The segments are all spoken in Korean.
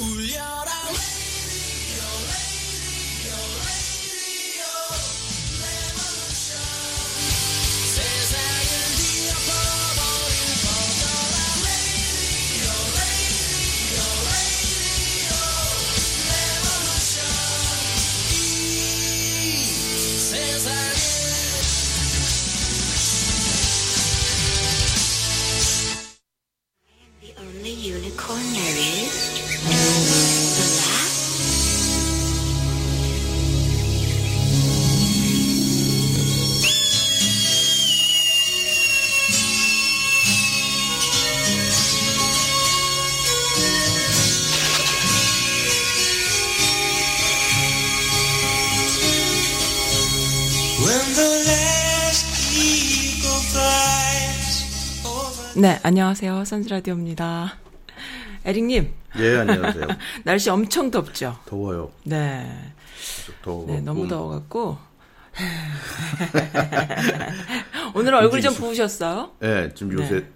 Uya. 네, 안녕하세요. 선즈라디오입니다. 에릭님, 예, 안녕하세요. 날씨 엄청 덥죠? 더워요. 네. 더워. 네, 너무 더워갖고. 오늘 얼굴 좀 부으셨어요? 예, 지금 요새 네.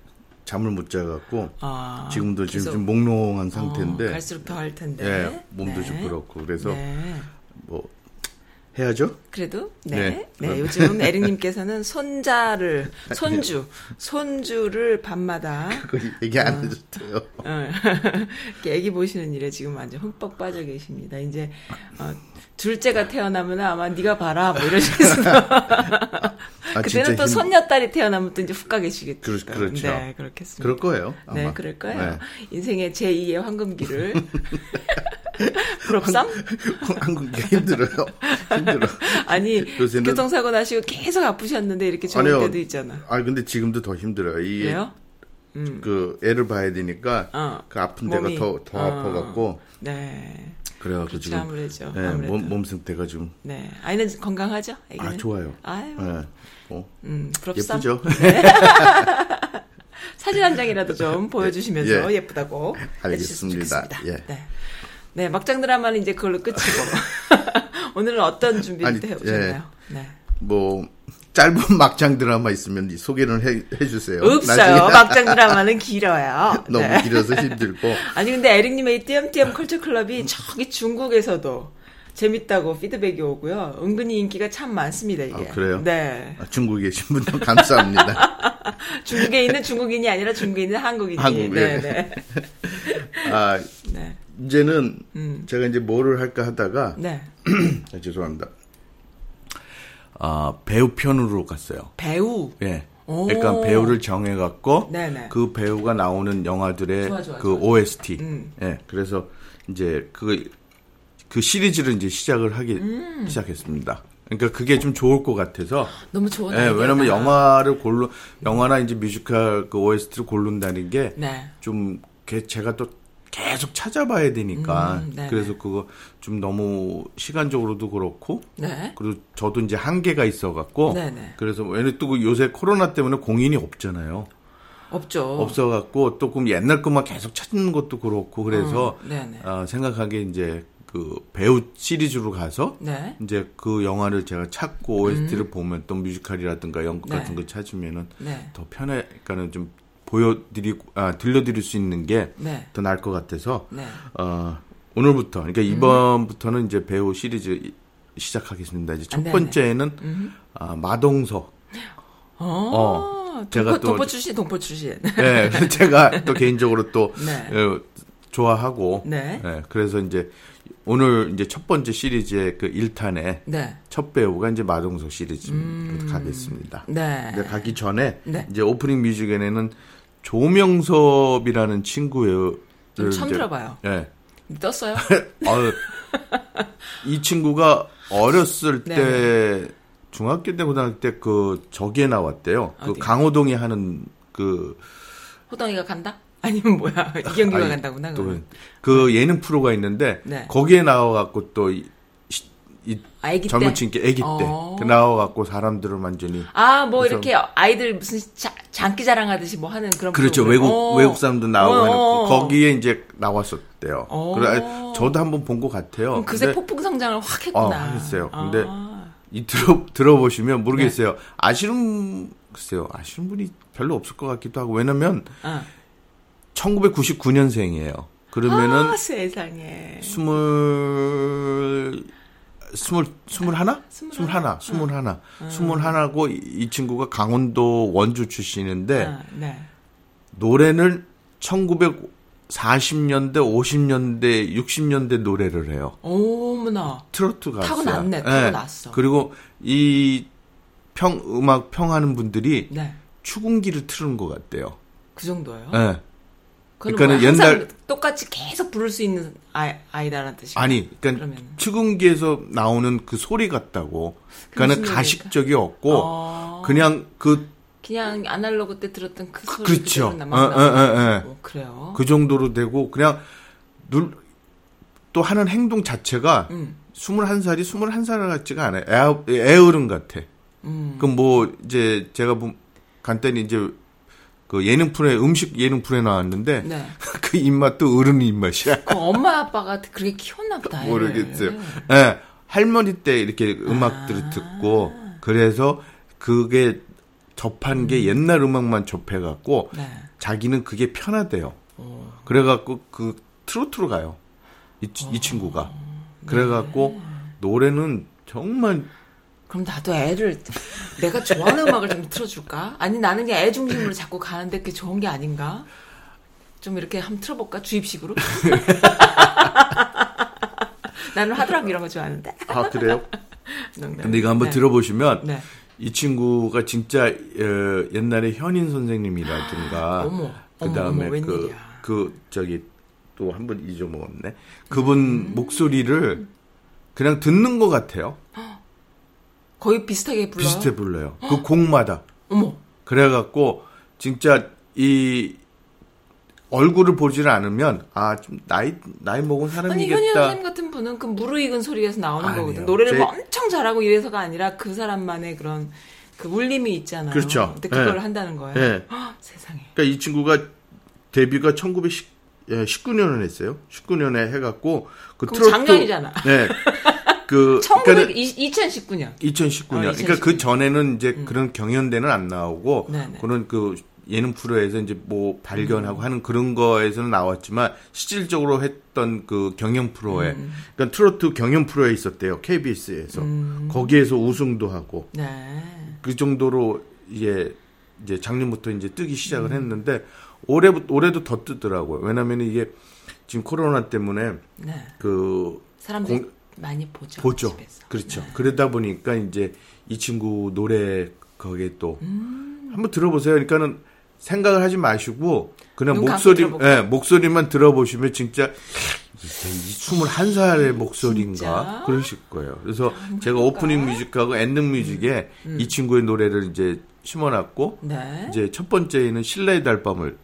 잠을 못 자갖고 아, 지금도 지금 좀 몽롱한 어, 상태인데 갈수록 더 할 텐데. 예, 몸도 네. 좀 그렇고 그래서 네. 뭐 해야죠. 그래도 네. 네. 네. 요즘 에릭님께서는 손자를 손주 손주를 밤마다 얘기 안 해 줬대요. 어, 이렇게 애기 보시는 일에 지금 완전 흠뻑 빠져 계십니다. 이제 어, 둘째가 태어나면 아마 네가 봐라 뭐 이러시겠어. 아, 그때는 또 힘- 손녀딸이 태어나면 또 이제 훅 가계시겠죠. 그렇- 그렇죠. 네, 그렇겠습니다. 그럴 거예요. 아마. 네, 그럴 거예요. 네. 인생의 제2의 황금기를 부럽삼? 한국 게 힘들어요. 힘들어. 아니 요새는- 교통사고 나시고 계속 아프셨는데 이렇게 좋을 아니요. 때도 있잖아. 아 근데 지금도 더 힘들어요. 이게 그래요? 그 애를 봐야 되니까 어. 그 아픈 데가 몸이. 더더 어. 아파갖고 네. 그래갖고 그렇죠, 지금 아무래도. 예, 아무래도. 몸, 몸 상태가 좀 네. 아이는 건강하죠? 애기는? 아, 좋아요. 아유. 예, 뭐 음, 부럽삼. 예쁘죠. 사진 한 장이라도 좀 보여주시면서 예. 예. 쁘다고 알겠습니다. 예. 네. 네, 막장 드라마는 이제 그걸로 끝이고. 오늘은 어떤 준비를 아니, 또 해오셨나요? 네. 뭐 짧은 막장 드라마 있으면 소개를 해, 해주세요. 없어요. 막장 드라마는 길어요. 너무 네. 길어서 힘들고 아니, 근데 에릭님의 이 띄엄띄엄 컬처 클럽이 저기 중국에서도 재밌다고 피드백이 오고요. 은근히 인기가 참 많습니다, 이게. 아, 그래요? 네. 아, 중국에 계신 분들 감사합니다. 중국에 있는 중국인이 아니라 중국에 있는 한국인이. 한국에. 네, 네. 아 네. 이제는 음. 제가 이제 뭐를 할까 하다가 네. 아, 죄송합니다. 아 배우 편으로 갔어요. 배우. 예. 오. 약간 배우를 정해갖고 네네. 그 배우가 나오는 영화들의 좋아, 좋아, 그 좋아. OST. 음. 예. 그래서 이제 그, 그 시리즈를 이제 시작을 하기 음. 시작했습니다. 그러니까 그게 좀 좋을 것 같아서. 너무 좋은 예, 아이디어다. 왜냐면 영화를 고르 영화나 이제 뮤지컬 그 OST를 고른다는 게 네. 좀 제가 또 계속 찾아봐야 되니까 음, 네네. 그래서 그거 좀 너무 시간적으로도 그렇고 네. 그리고 저도 이제 한계가 있어갖고 네네. 그래서 왜냐면 또 요새 코로나 때문에 공인이 없잖아요. 없죠. 없어갖고 또 그럼 옛날 것만 계속 찾는 것도 그렇고 그래서 음. 어, 생각하기에 이제 그 배우 시리즈로 가서 네. 이제 그 영화를 제가 찾고 OST를 보면 또 뮤지컬이라든가 연극 네. 같은 거 찾으면은 네. 더 편해, 그러니까는 좀 보여드리고, 아, 들려드릴 수 있는 게더 네. 나을 것 같아서, 네. 어, 오늘부터, 그러니까 이번부터는 이제 배우 시리즈 이- 시작하겠습니다. 이제 첫 아, 네네. 번째는, 아, 마동석. 어. 어, 제가 동포, 또- 동포 출신, 동포 출신. 네, 제가 또 개인적으로 또, 네. 어, 좋아하고, 네. 그래서 이제 오늘 이제 첫 번째 시리즈의 그 1탄에 네. 첫 배우가 이제 마동석 시리즈 가겠습니다. 네. 가기 전에 네. 이제 오프닝 뮤직에는 조명섭이라는 친구를 좀 처음 들어봐요. 예. 떴어요? 어, 이 친구가 어렸을 네. 때 중학교 때 고등학교 때 그 저기에 나왔대요. 그 어디요? 강호동이 하는 그 호동이가 간다? 아니면 뭐야? 이경규가 아니, 간다구나. 또. 그 예능 프로가 있는데 네. 거기에 나와갖고 또 이, 아기 때? 젊은 친구 때 어. 그 나와갖고 사람들을 완전히 아, 뭐 그래서- 이렇게 아이들 무슨 자, 장기 자랑하듯이 뭐 하는 그런 그렇죠. 프로그램. 외국 어. 외국 사람도 나오고 어, 어, 어. 거기에 이제 나왔었대요. 어. 그래 저도 한번 본 것 같아요. 그새 폭풍 성장을 확 했구나. 어, 했어요. 근데 아. 이 들어 들어보시면 모르겠어요. 네. 아시는 글쎄요. 아시는 분이 별로 없을 것 같기도 하고 왜냐면 어. 1999년생이에요. 그러면은 아, 세상에. 스물 스물 스물 하나? 스물 하나? 스물 하나, 스물 하나고 이- 이 친구가 강원도 원주 출신인데 아, 네. 노래는 1940년대, 50년대, 60년대 노래를 해요. 어머나. 트로트 가수야. 타고났네, 타고났어. 그리고 이 평 음악 평하는 분들이 네. 추궁기를 틀은 것 같대요. 그 정도예요? 예. 그러니까는 뭐 옛날- 똑같이 계속 부를 수 있는 아이, 아이다라는 뜻이 아니, 그러니까 그러면은. 추궁기에서 나오는 그 소리 같다고. 그러니까는 가식적이 없고 어. 그냥 그 그냥 아날로그 때 들었던 그 소리 그렇죠. 어, 남아 어, 어, 어. 그래요. 그 정도로 되고 그냥 눌, 또 하는 행동 자체가 음. 21살이 21살 같지가 않아요. 애, 애어른 같아. 음. 그럼 뭐 이제 제가 본 간단히 이제 그 예능 프로에 음식 예능 프로에 나왔는데 네. 그 입맛도 어른 입맛이야. 그 엄마 아빠가 그렇게 키웠나 보다. 모르겠어요. 예. 할머니 때 이렇게 음악들을 아. 듣고 그래서 그게 접한 게 옛날 음악만 접해 갖고 네. 자기는 그게 편하대요. 어. 그래 갖고 그 트로트로 가요. 이, 이 친구가. 그래 갖고 노래는 정말 그럼 나도 애를 내가 좋아하는 음악을 좀 틀어줄까? 아니 나는 그냥 애 중심으로 자꾸 가는데 그게 좋은 게 아닌가? 좀 이렇게 한번 틀어볼까? 주입식으로? 나는 하드락 이런 거 좋아하는데. 아 그래요? 근데 이거 한번 네. 들어보시면 네. 이 친구가 진짜 어, 옛날에 현인 선생님이라든가 그다음에 어머, 그. 그 저기 또한번 잊어먹었네. 그분 음. 목소리를 그냥 듣는 것 같아요. 거의 비슷하게 불러요. 비슷해 불러요. 그 곡마다. 어머. 그래갖고 진짜 이 얼굴을 보질 않으면 아 좀 나이 나이 먹은 아니 현희 사람이겠다. 선생님 같은 분은 그 무르익은 소리에서 나오는 아니에요. 거거든. 노래를 제- 뭐 엄청 잘하고 이래서가 아니라 그 사람만의 그런 그 울림이 있잖아요. 그렇죠. 근데 그걸 네. 한다는 거예요. 네. 헉, 세상에. 그러니까 이 친구가 데뷔가 1919년에 했어요. 19년에 해갖고 그 트로트 작년이잖아. 네. 그 1900, 그러니까는 2019년. 2019년. 어, 그러니까 2019. 그 전에는 이제 그런 경연대는 안 나오고 네네. 그런 그 예능 프로에서 이제 뭐 발견하고 음. 하는 그런 거에서는 나왔지만 실질적으로 했던 그 경연 프로에 음. 그러니까 트로트 경연 프로에 있었대요. KBS에서. 음. 거기에서 우승도 하고 네. 그 정도로 이제 이제 작년부터 이제 뜨기 시작을 음. 했는데 올해 올해도 더 뜨더라고요. 왜냐면 이게 지금 코로나 때문에 네. 그 사람들이 공- 많이 보죠. 보죠. 집에서. 그렇죠. 네. 그러다 보니까 이제 이 친구 노래 거기에 또 음. 한번 들어보세요. 그러니까는 생각을 하지 마시고 그냥 목소리. 예, 목소리만 들어보시면 진짜 이 21살의 목소리인가 진짜? 그러실 거예요. 그래서 제가 오프닝 뮤직하고 엔딩 뮤직에 음. 이 친구의 노래를 이제 심어놨고 네. 이제 첫 번째는 신라의 달밤을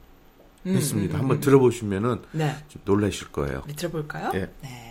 음, 했습니다. 음, 한번 음. 들어보시면은 네. 좀 놀라실 거예요. 네, 들어볼까요? 예. 네.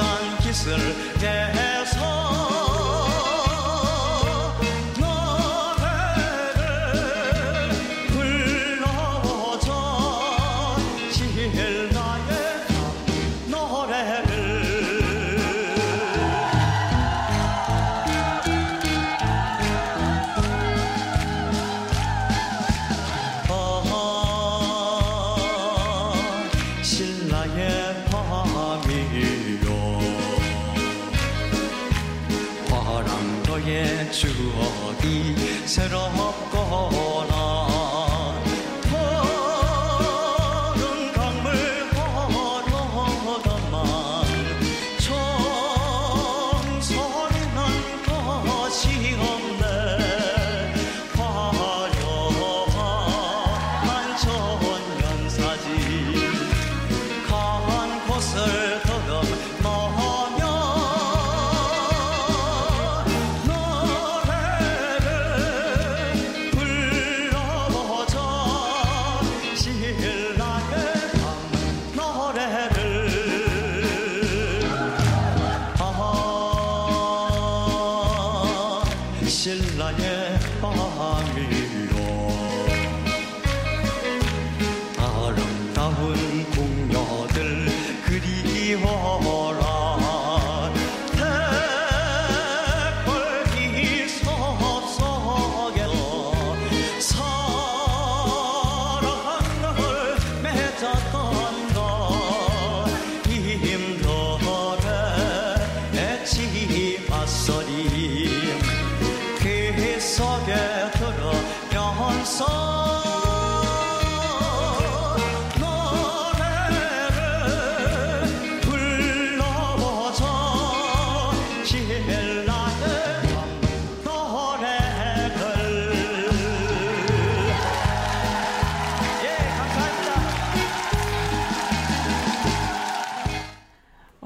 거목산 기슭에서 새롭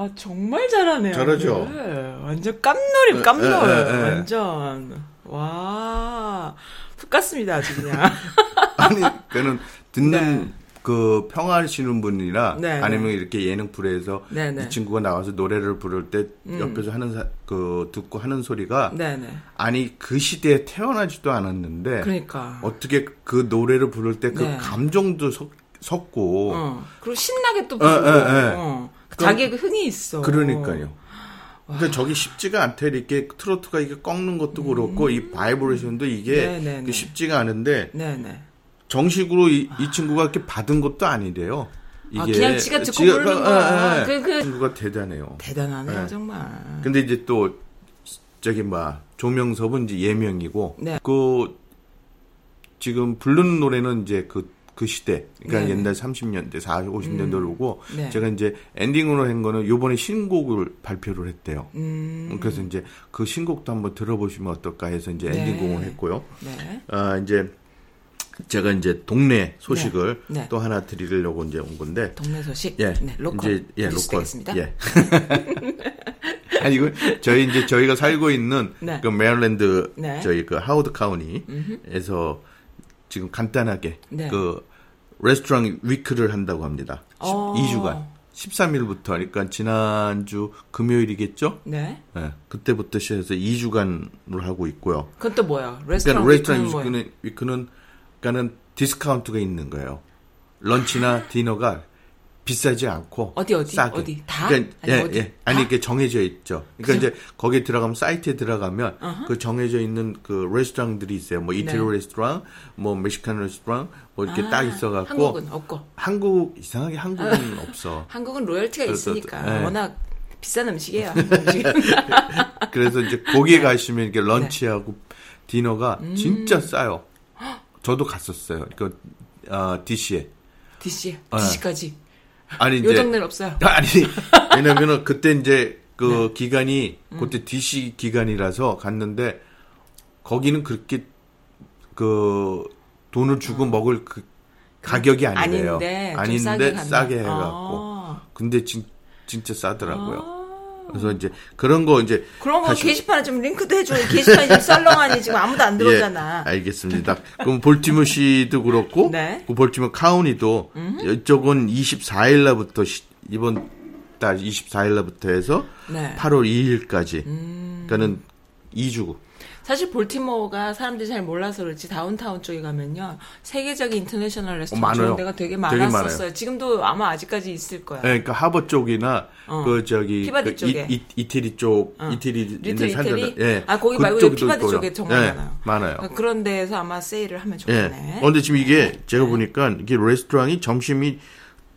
아 정말 잘하네요. 잘하죠? 네, 완전 깜놀임 깜놀. 에, 에, 에, 에. 완전 와. 푹 갔습니다 아주 그냥. 아니, 그는 듣는 네. 그 평하시는 분이나 네, 아니면 네. 이렇게 예능 프로에서 네, 네. 이 친구가 나와서 노래를 부를 때 옆에서 하는 사- 그 듣고 하는 소리가. 아니 그 시대에 태어나지도 않았는데 그러니까. 어떻게 그 노래를 부를 때그 네. 감정도 섞, 섞고 어. 그리고 신나게 또 에, 부르고. 에, 에. 어. 자기의 그 흥이 있어. 그러니까요. 그러니까 저기 쉽지가 않대 이렇게 트로트가 이게 꺾는 것도 그렇고 이 바이브레이션도 이게 음. 네, 네, 그 네. 쉽지가 않은데 네네. 정식으로 이, 이 친구가 이렇게 받은 것도 아니래요. 이게 아, 그냥 지가 듣고 지가- 부르는 아, 거야. 아, 아. 그- 그- 친구가 대단해요. 대단하네요 네. 정말. 근데 이제 또 저기 뭐 조명섭은 이제 예명이고 네. 그 지금 부르는 노래는 이제 그 그 시대, 그러니까 네네. 옛날 30년대, 40, 50년대로 오고 네. 제가 이제 엔딩으로 한 거는 요번에 신곡을 발표를 했대요. 음. 그래서 이제 그 신곡도 한번 들어보시면 어떨까 해서 이제 네. 엔딩곡을 했고요. 네. 아, 이제 제가 이제 동네 소식을 네. 네. 또 하나 드리려고 이제 온 건데. 동네 소식. 예. 네. local. 이제 예, local. 되겠습니다. 예. 아니 이거 저희 이제 저희가 살고 있는 네. 그 메릴랜드 네. 저희 그 하워드 카운티에서 지금 간단하게 네. 그 레스토랑 week를 한다고 합니다. 어. 2주간. 13일부터 그러니까 지난주 금요일이겠죠? 네. 예. 그때부터 시작해서 2주간을 하고 있고요. 그건 또 뭐야? 그러니까 레스토랑 레스토랑 week는 뭐예요? week는 week는 그러니까는 디스카운트가 있는 거예요. 런치나 디너가 비싸지 않고 어디, 어디? 싸게. 어디? 다? 그러니까 아니, 예, 어디? 예. 아니 다? 이게 정해져 있죠. 그러니까 이제 거기에 들어가면 사이트에 들어가면 그 정해져 있는 그 레스토랑들이 있어요. 뭐 이태리 네. 레스토랑, 뭐 멕시칸 레스토랑, 뭐 이렇게 아, 딱 있어 갖고 한국은 없고. 한국 이상하게 한국은 없어. 한국은 로열티가 그래서 있으니까 또, 예. 워낙 비싼 음식이에요. 한국 음식은. 그래서 이제 거기에 가시면 이렇게 런치하고 디너가 음. 진짜 싸요. 저도 갔었어요. 그 아, DC에. DC, 어. DC까지. 아니 요 이제 동네는 없어요. 아니 왜냐면은 그때 이제 그 네. 기간이 음. 그때 DC 기간이라서 갔는데 거기는 그렇게 그 돈을 주고 먹을 그 가격이 아니래요. 아닌데, 좀 아닌데 싸게. 싸게 해갖고. 아. 근데 진, 진짜 싸더라고요. 아. 그래서 이제 그런 거 이제 그런 거 다시- 게시판에 좀 링크도 해줘. 게시판이 지금 썰렁하니 지금 아무도 안 들어오잖아. 예, 알겠습니다. 그럼 볼티모 시도 그렇고, 네. 그 볼티모 카운티도 이쪽은 24일 날부터 시- 이번 달 24일 날부터 해서 네. 8월 2일까지. 음. 그러니까는 2주. 사실 볼티모어가 사람들이 잘 몰라서 그렇지 다운타운 쪽에 가면요 세계적인 international 레스토랑. 좋은 데가 되게 되게 많았었어요. 많아요. 지금도 아마 아직까지 있을 거야. 예, 그러니까 하버 쪽이나 어. 그 저기 피바디 그 쪽에. 이, 이, 태리 쪽, 어. 이태리 little 이태리? 예, 아 거기 말고 피바디. 쪽에 정말 예, 많아요. 많아요. 그런 데에서 아마 세일을 하면 예. 좋겠네. 어, 근데 지금 이게 제가 보니까 이게 레스토랑이 점심이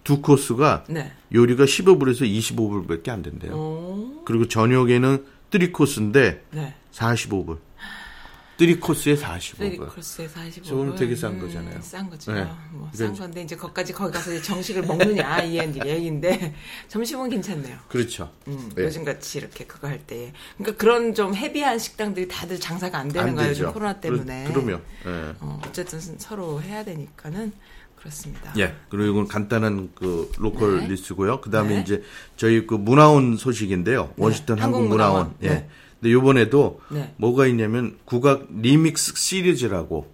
두 코스가 네. 요리가 15불에서 25불밖에 안 된대요. 오, 그리고 저녁에는 3코스인데 네. 45불. 3코스에 three 45불. 코스에 45. 저거는 되게 싼 거잖아요. 싼 거죠. 네. 뭐, 싼 그러니까 건데, 이제 거기까지 거기 가서 이제 정식을 먹느냐, 이 얘기인데, 점심은 괜찮네요. 그렇죠. 음, 네. 요즘 같이 이렇게 그거 할 때. 그러니까 그런 좀 heavy한 식당들이 다들 장사가 안 되는 안 거예요. 요즘 코로나 때문에. 그, 그럼요. 예. 어, 어쨌든 서로 해야 되니까는 그렇습니다. 예. 그리고 이건 간단한 그 local 네. 리스트고요. 그다음에 네. 이제 저희 그 문화원 소식인데요. 워싱턴 한국 한국 문화원. 예. 네. 근데 요번에도 네. 뭐가 있냐면 국악 리믹스 시리즈라고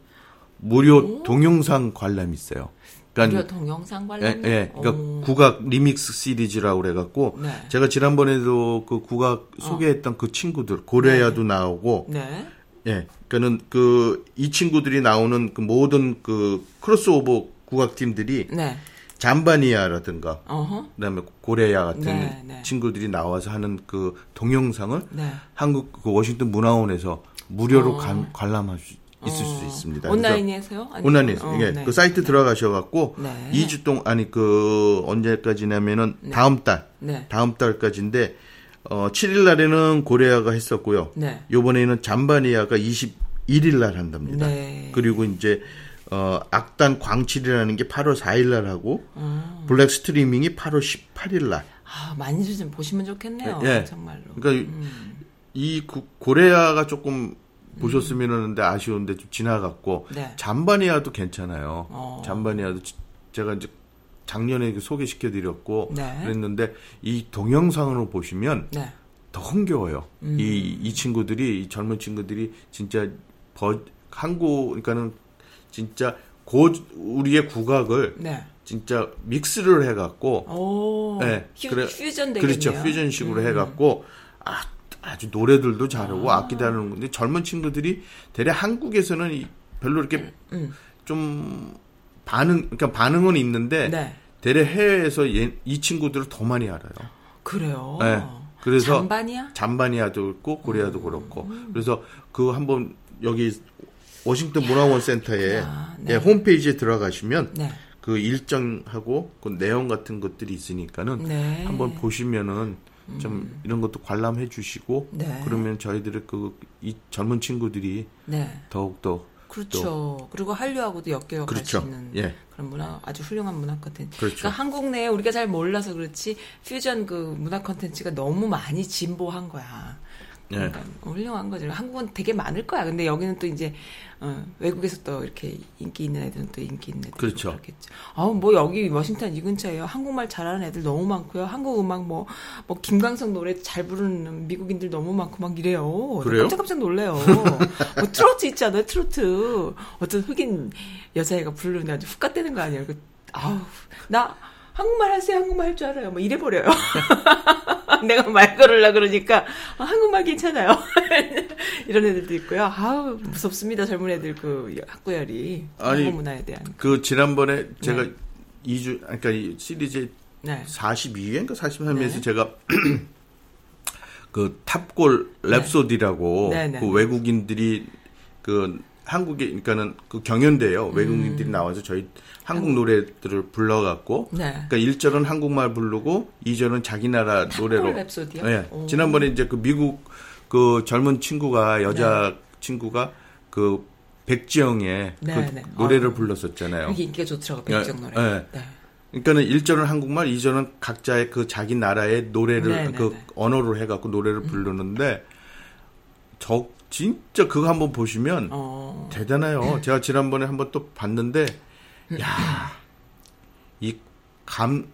무료 동영상 관람이 있어요. 무료 그러니까 동영상 예, 관람. 예. 그러니까 국악 리믹스 시리즈라고 그래 갖고 네. 제가 지난번에도 그 국악 소개했던 그 친구들 고래야도 나오고 네. 예. 그러니까는 그 이 친구들이 나오는 그 모든 그 크로스오버 국악 팀들이 네. 잠바니아라든가 어허. 그다음에 고레아 같은 네, 네. 친구들이 나와서 하는 그 동영상을 네. 한국 그 워싱턴 문화원에서 무료로 어. 관, 관람할 수 있을 수 있습니다. 온라인에서요? 온라인에서 어, 예, 네. 그 사이트 들어가셔갖고 네. 2주 동안 아니 그 언제까지냐면은 다음 달 네. 다음 달까지인데 어 7일 날에는 고레아가 했었고요. 네. 요번에는 잠바니아가 21일 날 한답니다. 네. 그리고 이제 어 악단 광칠이라는 게 8월 4일 날 하고 어. 블랙 스트리밍이 8월 18일 날. 아, 많이 좀 보시면 좋겠네요. 예. 정말로. 그러니까 이 구- 고레아가 조금 보셨으면 하는데 아쉬운데 좀 지나갔고 네. 잠바니아도 괜찮아요. 어. 잠바니아도 지- 제가 이제 작년에 그 소개시켜 드렸고 네. 그랬는데 이 동영상으로 보시면 네. 더 흥겨워요. 음. 이, 이 친구들이, 이 젊은 친구들이 진짜 버, 한국, 그러니까는 진짜 고, 우리의 국악을 네. 진짜 믹스를 해갖고, 오. 네, 휴, 그래- 퓨전 되겠네요. 그렇죠. 퓨전식으로 음. 해갖고, 아, 아주 노래들도 잘하고 아. 기다르는 건데 젊은 친구들이 대략 한국에서는 이- 별로 이렇게 음. 좀 반응, 그러니까 반응은 있는데 네. 대략 해외에서 얘- 이 친구들을 더 많이 알아요. 그래요. 네. 그래서 잠바니아? 잠바니아도 있고 고레아도 음. 그렇고 그래서 그 한번 여기 워싱턴 문화원 센터에 그렇구나. 네. 예, 홈페이지에 들어가시면 네. 그 일정하고 그 내용 같은 것들이 있으니까는 네. 한번 보시면은 좀 이런 것도 관람해 주시고 네. 그러면 저희들의 그 이 젊은 친구들이 네. 더욱 더 그렇죠. 그리고 한류하고도 엮여 갈 그렇죠. 수 있는 예. 그런 문화 아주 훌륭한 문화 컨텐츠. 그렇죠. 그러니까 한국 내에 우리가 잘 몰라서 그렇지 퓨전 그 문화 컨텐츠가 너무 많이 진보한 거야. 예. 그러니까 훌륭한 거죠. 한국은 되게 많을 거야. 근데 여기는 또 이제 어, 외국에서 또 이렇게 인기 있는 애들은 또 인기 있는 애들 그렇죠. 그렇겠죠. 아우 뭐 여기 워싱턴 이 근처에요. 한국말 잘하는 애들 너무 많고요. 한국 음악 뭐뭐 김광석 노래 잘 부르는 미국인들 너무 많고 막 이래요. 나 그래요? 깜짝깜짝 놀래요. 뭐 트로트 있잖아요. 트로트 어떤 흑인 여자애가 부르는데 아주 훅 갓대는 거 아니에요. 그, 아우 나 한국말 하세요. 한국말 할 줄 알아요. 뭐 이래 버려요. 내가 말 걸으려 그러니까 아, 한국말 괜찮아요. 이런 애들도 있고요. 아우 무섭습니다. 젊은 애들 그 학구열이 아니, 한국 문화에 대한. 그 지난번에 제가 2주 그러니까 이 시리즈 네. 42회인가 43회에서 네. 제가 그 탑골 랩소디라고 네, 네, 그 네. 외국인들이 그 한국에 그러니까는 그 경연대요. 음. 외국인들이 나와서 저희 한국 노래들을 불러갖고 네. 그러니까 1절은 한국말 부르고 2절은 자기 나라 노래로 랩소디요? 네. 오. 지난번에 이제 그 미국 그 젊은 친구가 여자 네. 친구가 그 백지영의 네, 그 네. 노래를 아유. 불렀었잖아요. 이게 인기가 좋더라고 백정 노래. 네. 네. 그러니까는 1절은 한국말, 2절은 각자의 그 자기 나라의 노래를 네, 네, 그 네. 언어로 해갖고 노래를 부르는데 저 진짜 그거 한번 보시면 어. 대단해요. 제가 지난번에 한번 또 봤는데 야, 이 감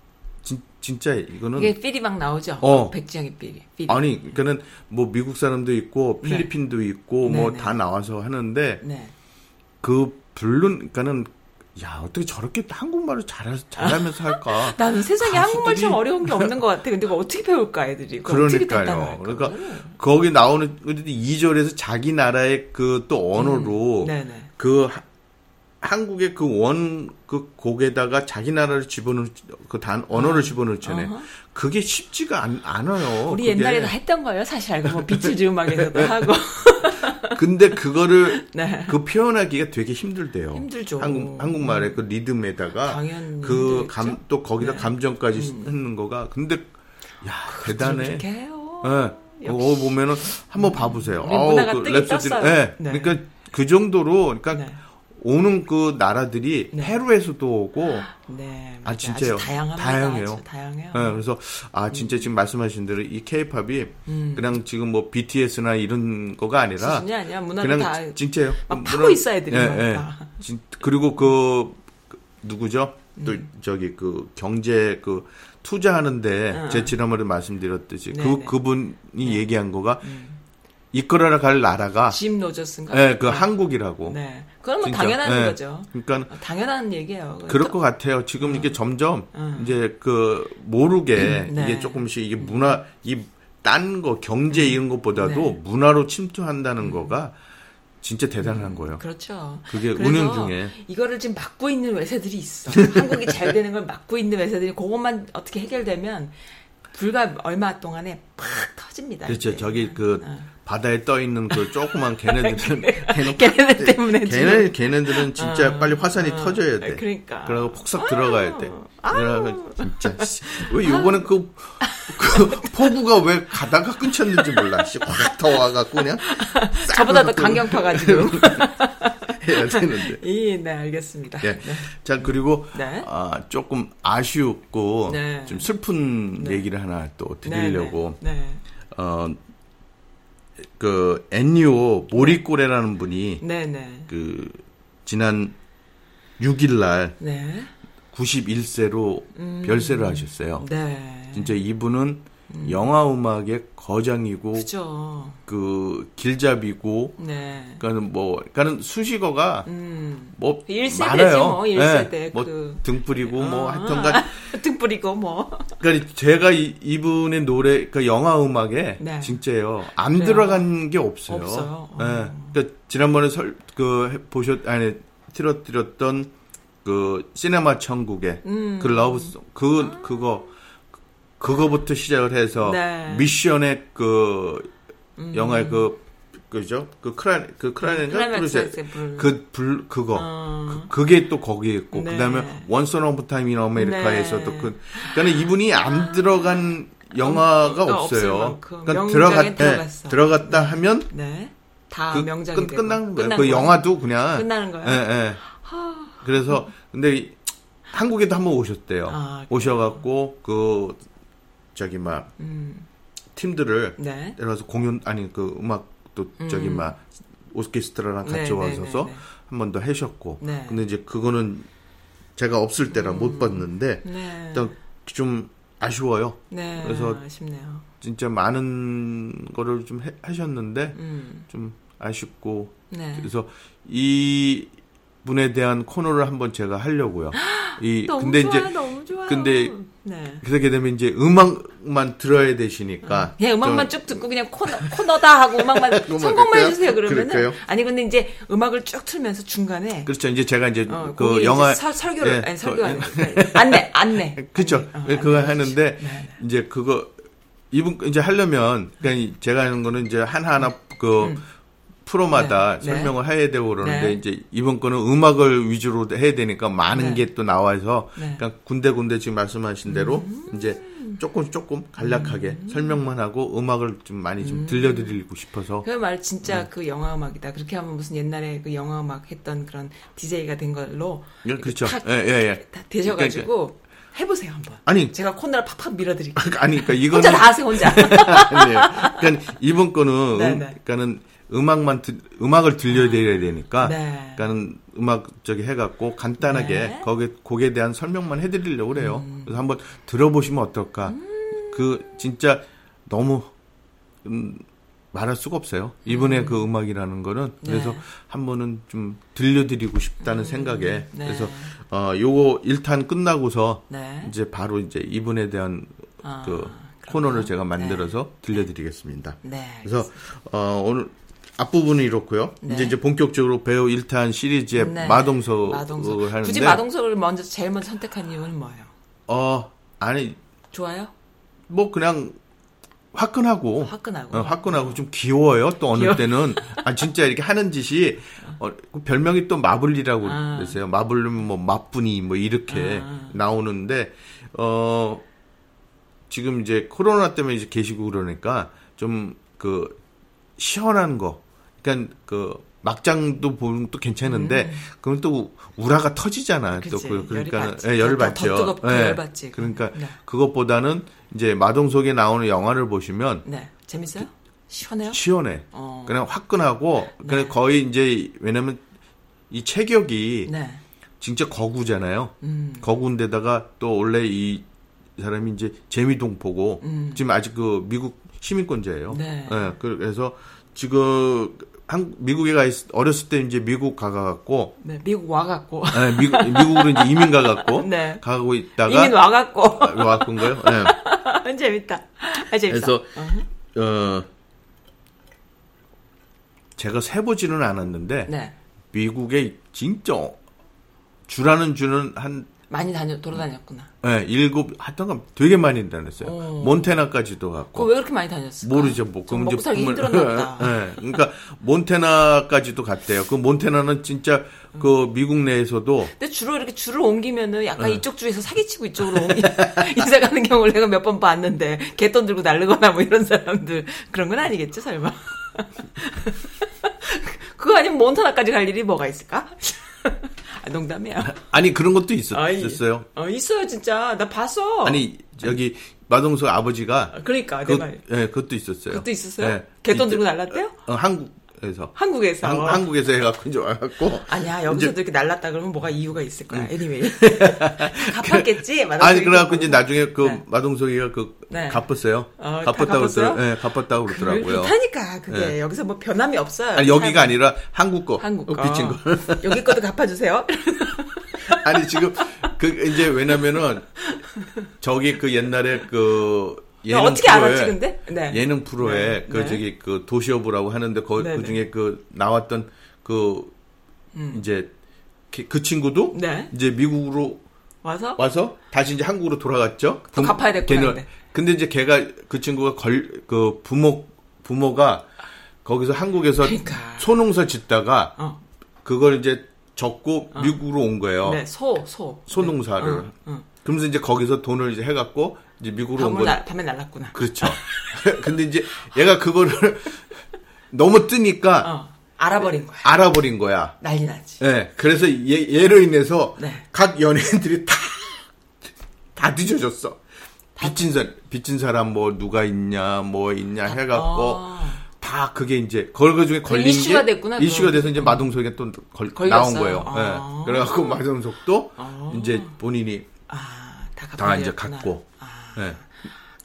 진짜 이거는 이게 필이 막 나오죠. 어. 백지영의 필이. 필이. 아니 그러니까는 뭐 미국 사람도 있고 네. 필리핀도 있고 네, 뭐 네. 다 나와서 하는데 네. 그 부른 그러니까는 야 어떻게 저렇게 한국말을 잘 잘하면서 할까? 나는 세상에 가수들이- 한국말처럼 어려운 게 없는 것 같아. 근데 그거 어떻게 배울까 애들이? 그러니까요. 그러니까 거기 나오는 2절에서 자기 나라의 그 또 언어로 음. 네네. 그 하- 한국의 그원그 곡에다가 자기 나라를 집어넣 그단 언어를 집어넣잖아요. 어허. 그게 쉽지가 않, 않아요. 우리 그게. 옛날에 다 했던 거예요, 사실 알고 뭐 비틀즈 음악에서도 하고. 근데 그거를 네. 그 표현하기가 되게 힘들대요. 힘들죠. 한국 한국말의 그 리듬에다가 그. 감 또 거기다 네. 감정까지 넣는 거가 근데 야 대단해. 그렇게 해요. 예. 그거 보면은 한번 봐보세요. 문화가 그 랩소디- 떴어요. 예. 네. 그러니까 그 정도로 그러니까 네. 오는 그 나라들이 네. 페루에서도 오고 네. 아. 진짜요. 다양해요. 다양해요. 예, 그래서 아 진짜 지금 말씀하신 대로 이 케이팝이 그냥 지금 뭐 BTS나 이런 거가 아니라 음. 아니야. 문화를 그냥 다 진짜요. 막 문화- 파고 있어, 애들이 예, 막 예. 다. 진- 그리고 그 누구죠? 또 음. 저기 그 경제 그 투자하는데 어, 제 지난번에 말씀드렸듯이 네, 그 네. 그분이 얘기한 거가 이끌어라 갈 나라가 짐 로저스인가? 예, 그 네. 한국이라고. 네. 그건 뭐 진짜. 당연한 예. 거죠. 그러니까 어, 당연한 얘기예요. 그럴 것 같아요. 지금 이게 점점 음. 이제 그 모르게 음, 네. 이게 조금씩 이게 문화 이 딴 거 경제 이런 것보다도 네. 문화로 침투한다는 거가 진짜 대단한 거예요. 그렇죠. 그게 운영 중에. 이거를 지금 막고 있는 회사들이 있어. 한국이 잘 되는 걸 막고 있는 회사들이 그것만 어떻게 해결되면 불과 얼마 동안에 팍 터집니다. 그렇죠. 이제. 저기 그 어. 바다에 떠 있는 그 조그만 걔네들은 걔네, 걔네들 때문에 지금. 걔네 걔네들은 진짜 어, 빨리 화산이 어, 터져야 돼. 그러니까. 그러고 폭삭 들어가야 돼. 그러면 진짜 씨, 왜 요번엔 그, 그 포구가 왜 가다가 끊쳤는지 몰라. 씨, 확 더 와갖고 그냥 싹 저보다 더 해갖고 강경파 가지고. 해야 되는데. 예, 네, 알겠습니다. 예. 자 그리고 네. 아, 조금 아쉬웠고 네. 좀 슬픈 네. 얘기를 하나 또 네, 드리려고 네. 네. 어, 그 엔니오 모리꼬레라는 분이 네, 네. 그 지난 6일 날 네. 91세로 별세를 하셨어요. 음. 네. 진짜 이분은 영화 음악의 거장이고 그죠. 그 길잡이고 네. 그러니까는 뭐 그러니까는 수식어가 음. 뭐 일세대지 많아요. 뭐, 일세대. 예, 뭐 그- 등불이고 뭐 아. 하여튼간 등 뿌리고 뭐. 그러니까 제가 이, 이분의 노래 그 영화 음악에 네. 진짜요 안 그래요? 들어간 게 없어요. 없어요? 예. 어. 그러니까 지난번에 설, 그 해- 보셨 아니 틀어드렸던 그 시네마 천국의 음. 그 러브송 그 그거 그거부터 시작을 해서 네. 음. 미션의 그 영화의 그 그죠 그 크라 그 클라이맥스의 불. 그불 그거 어. 그, 게또 거기에 있고 네. 그다음에 원선 오브 타임 인 아메리카에서도 네. 그 그러니까 이분이 안 들어간 영화가 어, 없어요. 그러니까 들어갔 네, 들어갔어. 들어갔다 하면 네. 다 그 명작이 끝. 끝난 거예요. 그 거야. 영화도 그냥 끝나는 거예요? 예, 예. 그래서 근데 이- 한국에도 한번 오셨대요. 아? 오셔갖고 그 저기 막 음. 팀들을 네. 데려와서 공연 아니 그 음악도 저기 막 오케스트라랑 네, 같이 네, 와서서 네, 네. 한번더 하셨고 네. 근데 이제 그거는 제가 없을 때라 못 봤는데 네. 일단 좀 아쉬워요. 네. 그래서 아쉽네요. 진짜 많은 거를 좀 해- 하셨는데 음. 좀 아쉽고 네. 그래서 이 분에 대한 코너를 한번 제가 하려고요. 이 너무 근데 좋아요, 이제 너무 좋아요. 근데 네. 그렇게 되면 이제 음악만 들어야 되시니까 그냥 음악만 좀- 쭉 듣고 그냥 코너, 코너다 하고 음악만 성공만? 해주세요 그러면은 그럴까요? 아니 근데 이제 음악을 쭉 틀면서 중간에 그렇죠. 이제 제가 이제 어, 그 영화 이제 설, 설교를 예, 아니 설교 그- 아니고 안내 안내 그렇죠. 안내. 어, 그거 안내. 하는데 네, 이제 그거 이분 이제 하려면 그러니까 제가 하는 거는 이제 하나 하나 그 프로마다 네, 네. 설명을 해야 되고 그러는데 네. 이제 이번 거는 음악을 위주로 해야 되니까 많은 네. 게또 나와서 네. 그러니까 군데군데 지금 말씀하신 대로 음. 이제 조금 조금 간략하게 설명만 하고 음악을 좀 많이 좀 들려드리고 싶어서 그 말 진짜 네. 그 영화 음악이다. 그렇게 하면 무슨 옛날에 그 영화 음악 했던 그런 DJ가 된 걸로 예, 그렇죠. 탁 예, 예, 예. 다 되셔가지고 해보세요 한번. 아니 제가 코너를 팍팍 밀어드릴게요. 아니 그러니까 이거는 혼자 다 하세요 혼자. 아니에요. 그러니까 이번 거는 네, 음, 네. 그러니까는 음악만 들- 음악을 들려드려야 되니까 네. 그러니까는 음악 저기 해갖고 간단하게 네. 음. 거기 곡에 대한 설명만 해드리려고 그래요. 그래서 한번 들어보시면 어떨까. 그 진짜 너무 음, 말할 수가 없어요. 이번에 그 음악이라는 거는 그래서 네. 한 번은 좀 들려드리고 싶다는 생각에 네. 그래서 어 요거 1탄 끝나고서 네. 이제 바로 이제 이분에 대한 아, 그. 코너를 제가 만들어서 들려드리겠습니다. 네. 그래서 어, 오늘 앞부분은 이렇고요. 네. 이제 이제 본격적으로 배우 1탄 시리즈의 네. 마동석을 마동석. 하는데 굳이 마동석을 먼저 제일 먼저 선택한 이유는 뭐예요? 어 아니 좋아요? 뭐 그냥 화끈하고 화끈하고. 어, 화끈하고 좀 귀여워요. 또 어느 귀여워. 때는 아 진짜 이렇게 하는 짓이 어, 그 별명이 또 마블리라고 아. 그랬어요. 마블리면 뭐 마분이 뭐 이렇게 아. 나오는데 어 지금 이제 코로나 때문에 이제 계시고 그러니까 좀 그 시원한 거, 그러니까 그 막장도 보면 또 괜찮은데 그럼 또 우라가 터지잖아요. 음. 그치. 또 그- 그러니까 열이. 예, 받죠. 예. 열 받지. 그러니까 네. 그것보다는 이제 마동석에 나오는 영화를 보시면 네. 재밌어요? 시원해요? 시원해. 어. 그냥 화끈하고 그냥 네. 거의 이제 왜냐면 이 체격이 네. 진짜 거구잖아요. 음. 거구인데다가 또 원래 이 사람이 이제 재미동포고 지금 아직 그 미국 시민권자예요. 음. 네. 예, 그래서 지금 한 미국에 가 있, 어렸을 때 이제 미국 가가갖고 네, 미국 와갖고. 예, 미국 미국으로 이제 이민 가갖고 네. 가고 있다가 이민 와갖고. 아, 거예요. 예. 재밌다. 아, 재밌다. 그래서 어 제가 세보지는 않았는데 네. 미국에 진짜 주라는 주는 한 많이 다녀, 돌아다녔구나. 예, 일곱 하여튼 되게 많이 다녔어요. 어. 몬테나까지도 갔고 왜 그렇게 많이 다녔을까? 모르죠. 뭐좀 그럼 먹고 살기 힘들었나 보다. 예, 그러니까 몬테나까지도 갔대요. 그 몬테나는 진짜 그 미국 내에서도 근데 주로 이렇게 줄을 옮기면은 약간 네. 이쪽 주에서 사기치고 이쪽으로 옮기, 이사 가는 경우를 내가 몇 번 봤는데, 개돈 들고 날르거나 뭐 이런 사람들. 그런 건 아니겠죠, 설마. 그거 아니면 몬타나까지 갈 일이 뭐가 있을까? 아, 농담이야. 아니 그런 것도 있었, 아이, 있어요. 어, 있어요, 진짜. 나 봤어. 아니 저기 마동석 아버지가 그러니까, 그, 내 말. 예, 그것도 있었어요. 그것도 있었어요? 예, 개돈 들고 날랐대요? 어, 한국 에서 한국에서. 한, 한국에서 해갖고 이제 와갖고 아니야, 여기서도 이제- 음. 이렇게 날랐다 그러면 뭐가 이유가 있을 거야. anyway. 갚았겠지? 아니 그래갖고 이제 나중에 그 네. 마동석이가 그 네. 갚았어요. 어, 다 갚았다고 갚았어요? 그러더라. 예, 갚았다고 그러더라고요. 그렇다니까 그게 네. 여기서 뭐 변함이 없어요. 아니 여기가. 아니라 한국 거. 한국 거. 빚진 거. 여기 것도 갚아주세요. 아니 지금 그 이제 왜냐면은 저기 그 옛날에 그 예능 어떻게 프로에 알았지, 근데? 네. 예능 프로에 네. 그 네. 저기 그 도시어부라고 하는데 거, 네, 그 네. 중에 그 나왔던 그 이제 그- 그 친구도 네. 이제 미국으로 와서 와서 다시 이제 한국으로 돌아갔죠. 또 갚아야 됐구나, 걔는- 근데. 이제 걔가 그 친구가 걸 그 부모 부모가 거기서 한국에서 그러니까. 소농사 짓다가 어. 그걸 이제 접고 미국으로 온 거예요. 네, 소, 소. 소농사를. 네. 응, 응. 그러면서 이제 거기서 돈을 이제 해갖고 이제 미국으로 온 거예요. 날, 밤에 날랐구나. 그렇죠. 근데 이제 얘가 그거를 너무 뜨니까 어, 알아버린 거야. 알아버린 거야. 난리 나지. 예. 그래서 얘, 얘로 인해서 네. 각 연예인들이 다, 다 뒤져졌어. 빚진 사, 빚진 사람 뭐 누가 있냐, 뭐 있냐 해갖고 아. 다 그게 이제 그거 중에 걸린 이슈가 게 됐구나, 이슈가. 돼서 이제 마동석에 또 걸, 걸렸어요. 나온 거예요. 아. 예. 그래갖고 마동석도 아. 이제 본인이 아, 다다 이제. 갖고. 아, 예.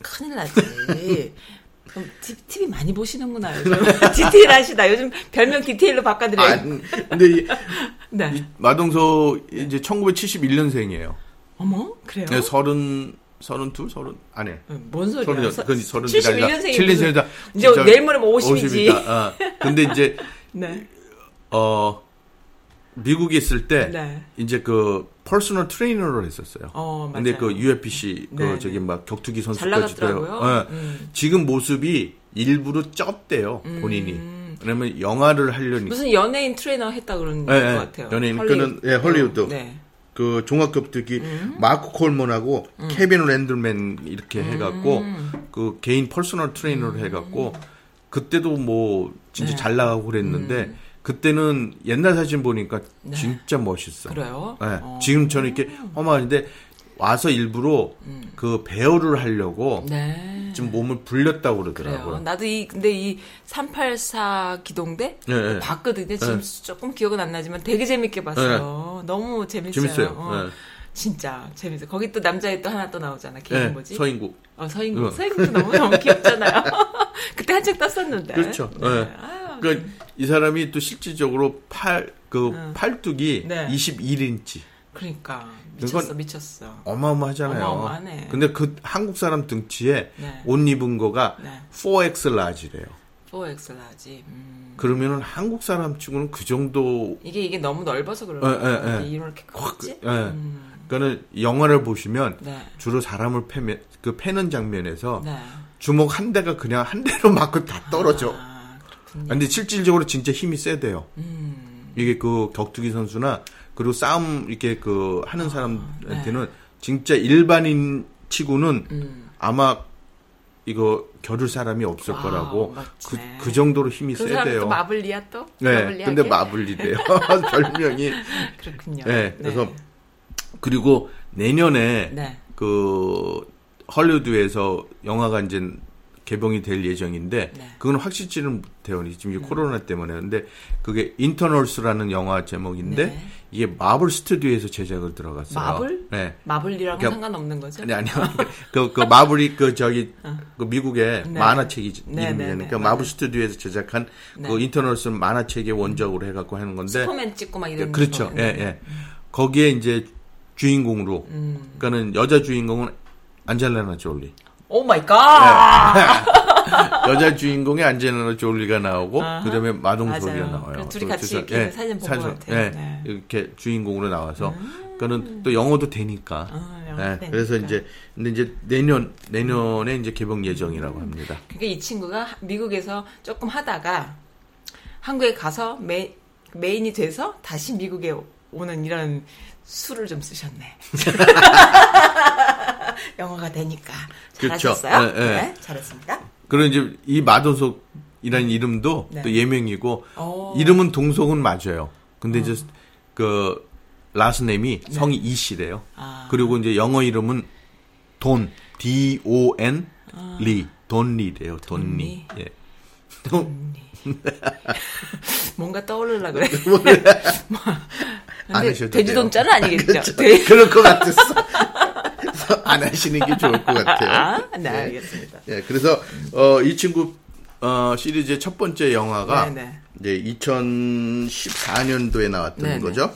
큰일 나지. 그럼 티- TV 많이 보시는구나, 요즘. 디테일 하시다. 요즘 별명 디테일로 바꿔드려요. 아니, 근데 이, 네. 이 마동석 이제 1971년생이에요. 어머, 그래요? 네, 서른 서른 둘 서른 아니 뭔 소리야? 서른 서- 서른 71년생이 7년생이다. 이제 내일 모레면 50이지. 어. 근데 이제 네. 어 미국에 있을 때 네. 이제 그 personal 트레이너를 했었어요. 어, 근데 맞아요. 그 UFC 그 네, 저기 네. 막 격투기 잘 선수까지도 나갔더라고요. 예. 음. 지금 모습이 일부러 쪘대요 본인이. 왜냐면 영화를 하려니까. 무슨 연예인 트레이너 했다 그러는 예, 것 예. 같아요. 연예인. 헐리우드. 그는, 예, 헐리우드. 네. 그 종합격투기 음. 마크 콜먼하고 케빈 랜들맨 이렇게 해갖고 그 개인 personal 트레이너를 음. 해갖고 그때도 뭐 진짜 네. 잘 나가고 그랬는데 그때는 옛날 사진 보니까 진짜 멋있어. 네. 그래요? 예. 어. 지금 저는 이렇게 험한데 와서 일부러 그 배우를 하려고 음. 네. 좀 몸을 불렸다고 그래요. 그러더라고요. 나도 이 근데 이 384 기동대 예, 예. 봤거든요. 지금 조금 기억은 안 나지만 되게 재밌게 봤어요. 너무 재밌어요. 재밌어요. 어. 예. 진짜 재밌어. 요 거기 또 남자애 또 하나 또 나오잖아. 걔 예, 이름 뭐지? 서인국. 어, 서인국. 어. 서인국도 너무 너무 귀엽잖아요. 그때 한창 떴었는데. 그렇죠. 네. 예. 아유, 그러니까 이 사람이 또 실질적으로 팔그 팔뚝이 네. 21인치. 그러니까 미쳤어, 미쳤어. 어마어마하잖아요. 어마어마하네. 근데 그 한국 사람 등치에 네. 옷 입은 거가 네. 4X 라지래요. 4X large. 음. 그러면은 한국 사람 치고는 그 정도 이게 이게 너무 넓어서 그런 예. 예, 예. 이렇게 컸지? 예. 음. 그러니까는 영화를 보시면 네. 주로 사람을 패면 그 패는 장면에서 네. 주먹 한 대가 그냥 한 대로 맞고 다 떨어져. 아, 그렇군요. 근데 실질적으로 진짜 힘이 세대요. 음. 이게 그 격투기 선수나 그리고 싸움 이렇게 그 하는 사람한테는 진짜 일반인 치고는 음. 아마 이거 겨룰 사람이 없을 wow, 거라고 그. 그 정도로 힘이 그 세대요. 마블리야 또? 네? 근데 마블리래요. 별명이. 그렇군요. 네, 그래서 그리고 내년에 네. 그 헐리우드에서 영화가 이제 개봉이 될 예정인데 네. 그건 확실치는 못해요. 지금 이 코로나 때문에. 근데 그게 Eternals라는 영화 제목인데 네. 이게 마블 스튜디오에서 제작을 들어갔어요. 마블? 네. 마블이랑은 그러니까- 상관없는 거죠? 아니 아니요. 그, 그 마블이 그 저기 그 미국의 네. 만화책이 네, 이름이잖아요. 네, 네. 그러니까 마블 스튜디오에서 제작한 네. 그 Eternals 만화책의 원작으로 해갖고 하는 건데 슈퍼맨 찍고 막 이런 그렇죠. 거. 예, 예. 거기에 이제 주인공으로 음. 그러니까는 여자 주인공은 안젤리나 졸리. Oh my God! 여자 주인공에 안젤리나 졸리가 나오고. 그다음에 마동석이가 맞아요. 나와요. 둘이 그 같이 이렇게 사진 본것 같아요. 예, 네. 이렇게 주인공으로 나와서 그거는 또 영어도 되니까. 아, 영어도 예, 되니까. 그래서 이제 근데 이제 내년 내년에 이제 개봉 예정이라고 합니다. 그러니까 이 친구가 미국에서 조금 하다가 한국에 가서 메, 메인이 돼서 다시 미국에 오는 이런 수를 좀 쓰셨네. 영어가 되니까 그렇죠. 잘하셨어요. 예, 예. 네, 잘했습니다. 그리고 이제 이 마동석이라는 이름도 네. 또 예명이고 오. 이름은 동석은 맞아요. 근데 이제 그 라스네임이 성이 이씨래요. 네. 아. 그리고 이제 영어 이름은 돈 D O N 리 돈리래요. 돈리. 돈리. 예. 돈 뭔가 떠오르려 그래. 안 근데 하셔도 돼지돈자는. 아니겠죠. 그렇죠. 돼- 그럴 것 같았어. 안 하시는 게 좋을 것 같아요. 아, 네, 알겠습니다. 예, 그래서 어, 이 친구 어, 시리즈의 첫 번째 영화가 네, 이제 2014년도에 나왔던 네, 네. 거죠.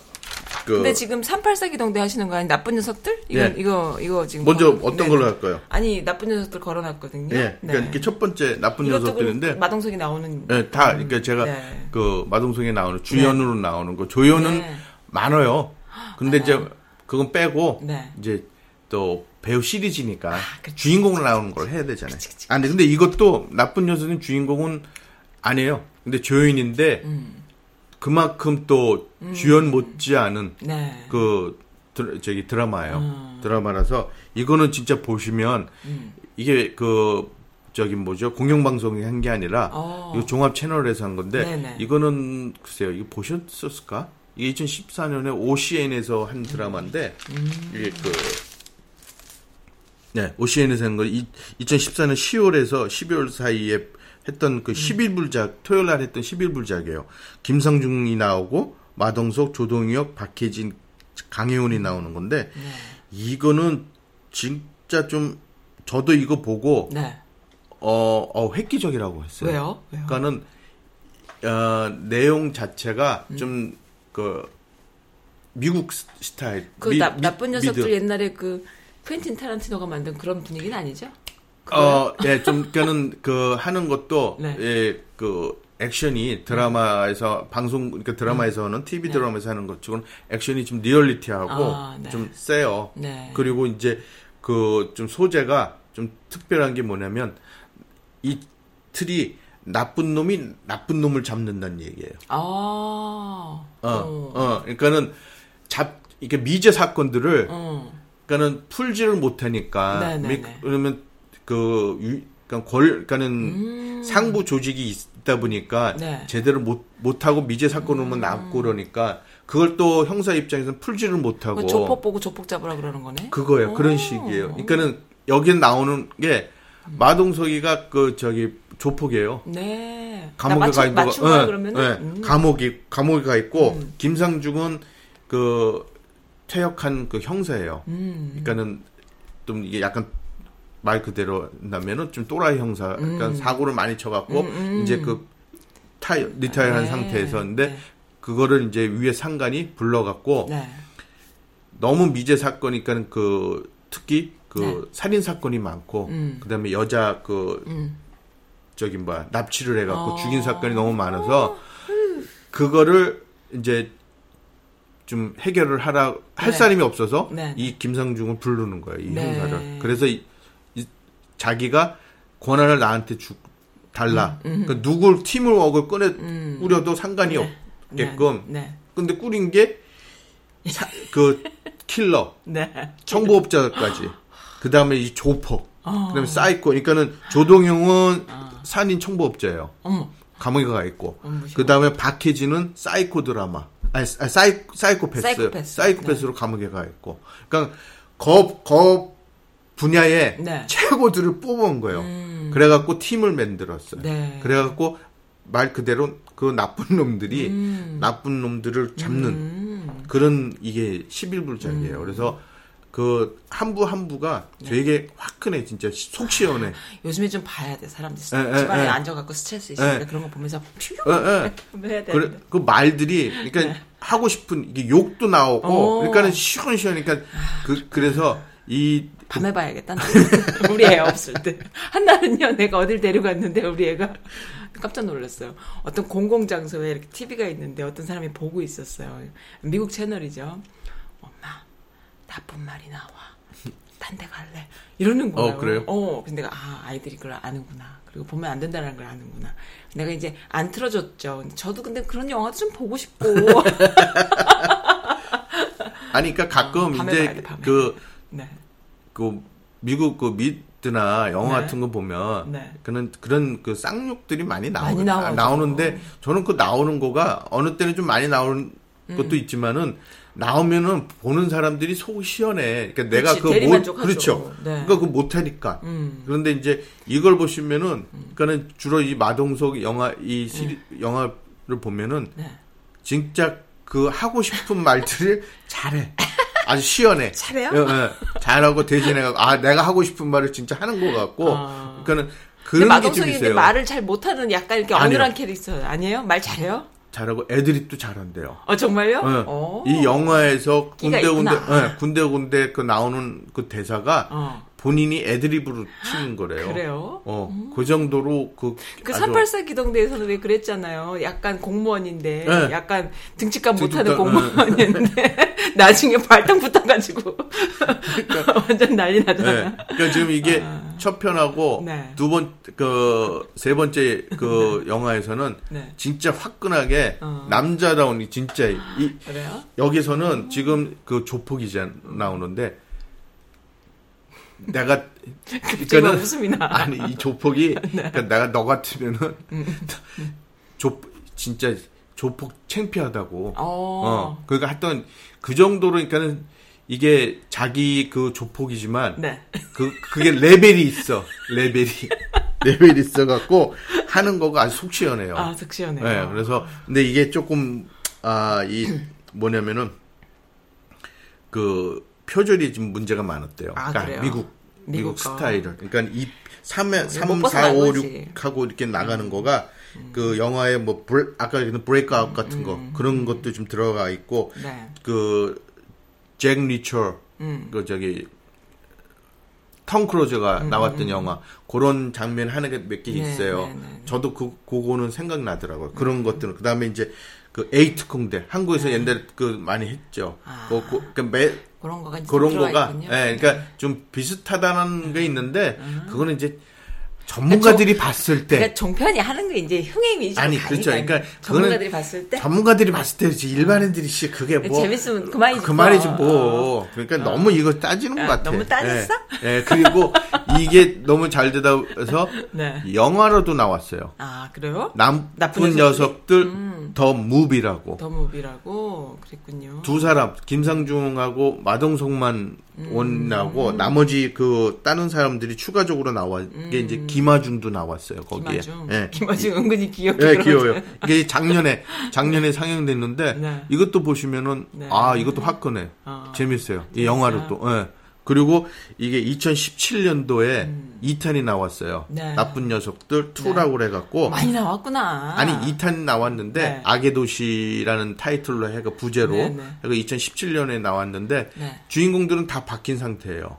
그 근데 지금 384 기동대 하시는 거 아니 나쁜 녀석들? 이거 예. 이거 이거 지금 먼저 걸어- 어떤 네, 걸로 네. 할까요? 아니 나쁜 녀석들 걸어놨거든요. 예, 그러니까 이게 첫 번째 나쁜 녀석들인데, 그럼 마동석이 나오는. 예, 다 그러니까 제가 네. 그 마동석에 나오는 주연으로 나오는 거 조연은 네. 많아요. 근데 이제 그건 빼고 네. 이제 또 배우 시리즈니까 그치. 주인공으로 나오는 걸 해야 되잖아요. 아, 근데, 근데 이것도 나쁜 녀석은 주인공은 아니에요. 근데 조연인데 음. 그만큼 또 주연 못지 않은 네. 그 드, 저기 드라마예요. 음. 드라마라서 이거는 진짜 보시면 이게 그 저기 뭐죠 공영방송이 한 게 아니라 어. 이거 종합 채널에서 한 건데 네네. 이거는 글쎄요 이거 보셨었을까? 이게 2014년에 OCN에서 한 드라마인데 음. 이게 그 네, OCN에서 한 거, 2014년 10월에서 12월 사이에 했던 음. 그 11부작, 토요일 날 했던 11부작이에요. 김상중이 나오고, 마동석, 조동혁, 박해진, 강예원이 나오는 건데, 네. 이거는 진짜 좀, 저도 이거 보고, 네. 어, 어, 획기적이라고 했어요. 왜요? 왜요? 그러니까는, 어, 내용 자체가 음. 좀, 그, 미국 스- 스타일. 그 미- 나, 미- 나쁜 녀석들 미드. 옛날에 그 퀸틴 타란티노가 만든 그런 분위기는 아니죠? 어, 예, 좀, 그는, 그, 하는 것도, 네. 예, 그, 액션이 드라마에서, 방송, 그러니까 드라마에서는, TV 드라마에서 하는 것처럼 액션이 좀 리얼리티하고, 네. 아, 네. 좀 세요. 네. 그리고 이제, 그, 좀 소재가 좀 특별한 게 뭐냐면, 이 틀이 나쁜 놈이 나쁜 놈을 잡는다는 얘기예요. 아. 어, 어. 어, 그러니까는, 잡, 이게 미제 사건들을, 어. 그러니까는 풀지를 못하니까 네, 네, 미- 네. 그러면 그 유, 그러니까 권 그러니까는 상부 조직이 있다 보니까 음. 네. 제대로 못 못하고 미제 사건으로만 남고 그러니까 그걸 또 형사 입장에서는 풀지를 못하고 그 조폭 보고 조폭 잡으라 그러는 거네. 그거예요 그런 오. 식이에요. 그러니까는 여기 나오는 게 마동석이가 그 저기 조폭이에요. 네. 감옥에 가 있는 맞춘 거야 예, 그러면은. 예. 음. 감옥이 감옥에 가 있고 김상중은 그 퇴역한 그 형사예요. 음. 그러니까는 좀 이게 약간 말 그대로 한다면은 좀 또라이 형사, 그러니까 음. 사고를 많이 쳐갖고 이제 그 타이 리타이어한 네. 상태에서인데 네. 그거를 이제 위에 상관이 불러갖고 네. 너무 미제 사건이니까는 그 특히 그 네. 살인 사건이 많고 음. 그다음에 여자 그 음. 저기 뭐야 납치를 해갖고 어. 죽인 사건이 너무 많아서 그거를 이제 좀 해결을 하라 할 네. 사람이 없어서 네. 이 김상중을 부르는 거예요 이 네. 형사를 그래서 이, 이 자기가 권한을 나한테 주 달라 그러니까 누굴 팀을 웍을 꺼내 꾸려도 상관이 음, 네. 없게끔 네. 근데 꾸린 게 그 킬러 네. 청부업자까지 그 다음에 이 조폭 어. 그다음에 사이코 그러니까는 조동혁은 살인 청부업자예요 어머. 감옥에 가 있고. 그 다음에 박해진은 사이코 드라마 아니 아, 사이 사이코패스 사이코패스. 네. 사이코패스로 감옥에 가 있고 그러니까 각 각 분야의 네. 최고들을 뽑은 거예요. 그래갖고 팀을 만들었어요. 네. 그래갖고 말 그대로 그 나쁜 놈들이 음. 나쁜 놈들을 잡는 그런 이게 11부작이에요. 음. 그래서 그 한부 한부가 네. 되게 화끈해 진짜 속 시원해. 요즘에 좀 봐야 돼. 사람들 에, 에, 집안에 에. 앉아갖고 스트레스 있으니까 에. 그런 거 보면서 퓨 예, 예. 해야 돼. 그래, 그 말들이 그러니까 하고 싶은 이게 욕도 나오고 네. 어. 그러니까는 시원시원하니까 그 그래서 이 밤에 봐야겠다. 우리 애 없을 때. 한날은요, 내가 어딜 데려갔는데, 우리 애가 깜짝 놀랐어요. 어떤 공공장소에 이렇게 TV가 있는데 어떤 사람이 보고 있었어요. 미국 채널이죠. 엄마, 나쁜 말이 나와. 딴 데 갈래. 이러는 거예요. 어, 그래요? 어, 근데 내가, 아, 아이들이 그걸 아는구나. 그리고 보면 안 된다는 걸 아는구나. 내가 이제 안 틀어줬죠. 저도 근데 그런 영화도 좀 보고 싶고. 아니 그러니까 가끔 어, 이제 돼. 그 네. 그 미국 그 미드나 영화 네. 같은 거 보면 네. 그런 그런 그 쌍욕들이 많이 나오 많이. 나오는데 저는 그 나오는 거가 어느 때는 좀 많이 나오는 음. 것도 있지만은 나오면은 보는 사람들이 속 시원해. 그러니까 내가 그거 못. 그렇죠. 네. 그러니까 그 못하니까. 음. 그런데 이제 이걸 보시면은 그러니까는 주로 이 마동석 영화 이 시리, 영화를 보면은 네. 진짜 그 하고 싶은 말들을 잘해. 아주 시원해. 잘해요? 예, 예. 잘하고 대신해가고 아 내가 하고 싶은 말을 진짜 하는 것 같고. 아. 그러니까는 그런 게 좀 있어요. 말을 잘 못하는 약간 이렇게 아니요. 어눌한 캐릭터 아니에요? 말 잘해요? 잘하고 애드립도 잘한대요. 어 정말요? 예. 어. 이 영화에서 군데군데 있구나. 예, 군데군데 그 나오는 그 대사가 어. 본인이 애드립으로 치는 거래요. 그래요? 어, 그 정도로 그그 아주 384 기동대에서는 왜 그랬잖아요. 약간 공무원인데, 네. 약간 등치감 못하는 등치감, 공무원이었는데, 나중에 발당 붙어가지고, 완전 난리 나잖아요. 네. 그러니까 지금 이게 첫 편하고 네. 두 번 그 세 번째 그 영화에서는 네. 진짜 화끈하게 어. 남자다운 이 진짜 이 그래요? 여기서는 지금 그 조폭이 자 나오는데 내가 막 웃음이 나. 아니 이 조폭이 네. 그러니까 내가 너 같으면은 음. 조 진짜 조폭 창피하다고. 어. 어. 그러니까 하여튼 그 정도로 그러니까는 이게 자기 그 조폭이지만 네. 그 그게 레벨이 있어. 레벨이 레벨이 있어 갖고 하는 거가 아주 속 시원해요. 아, 득 시원해요. 네, 그래서 근데 이게 조금 아 이 뭐냐면은 그 표절이 좀 문제가 많았대요. 아, 그러니까? 미국 미국 미국 거. 스타일을. 그러니까 이 3회 3, 못 4, 벗어난 5, 거지. 음. 6 하고 이렇게 나가는 거가 그 영화에 뭐 브레, 아까 얘기했던 Breakout 같은 거 그런 것도 좀 들어가 있고 음. 네. 그 잭 리처 음. 그 저기 톰 크루즈가 나왔던 영화 그런 장면 하나 몇개 네, 있어요. 네, 네, 네. 저도 그 그거는 생각나더라고요. 그런 것들은 그다음에 이제 그 에이트 콩대 한국에서 옛날에 그 많이 했죠. 네. 아. 그, 그, 그러니까 매, 그런 거가 그런 거가. 예, 그러니까 좀 비슷하다는 게 있는데 음. 그거는 이제 전문가들이 봤을 때 그러니까 종편이 하는 게 이제 흥행 위주로 아니, 그렇죠. 그러니까 전문가들이 봤을 때 전문가들이 봤을 때 일반인들이 씨 그게 뭐 재밌으면 그만이지 그 뭐. 말이지 뭐. 그러니까 너무 이거 따지는 아, 것 같아. 너무 따졌어? 예. 예, 그리고 이게 너무 잘 되다 해서 네. 영화로도 나왔어요. 아 그래요? 나쁜, 나쁜 녀석들 음. 더 무비라고. 더 무비라고 그랬군요. 두 사람 김상중하고 마동석만 음. 원나고 나머지 그 다른 사람들이 추가적으로 나온 게 이제 김하중도 나왔어요 거기에. 음. 김아중. 예. 김아중 은근히 귀엽게. 예. 귀여워요. 이게 작년에 작년에 상영됐는데 네. 이것도 보시면은 네. 아 이것도 화끈해, 아, 재밌어요. 이 영화로 또. 예. 그리고 이게 2017년도에 2탄이 나왔어요. 음. 네. 나쁜 녀석들 2라고 해갖고 많이 나왔구나. 아니 2탄 나왔는데 네. 악의 도시라는 타이틀로 해가 부제로 네, 네. 해가 2017년에 나왔는데 네. 음. 주인공들은 다 바뀐 상태예요.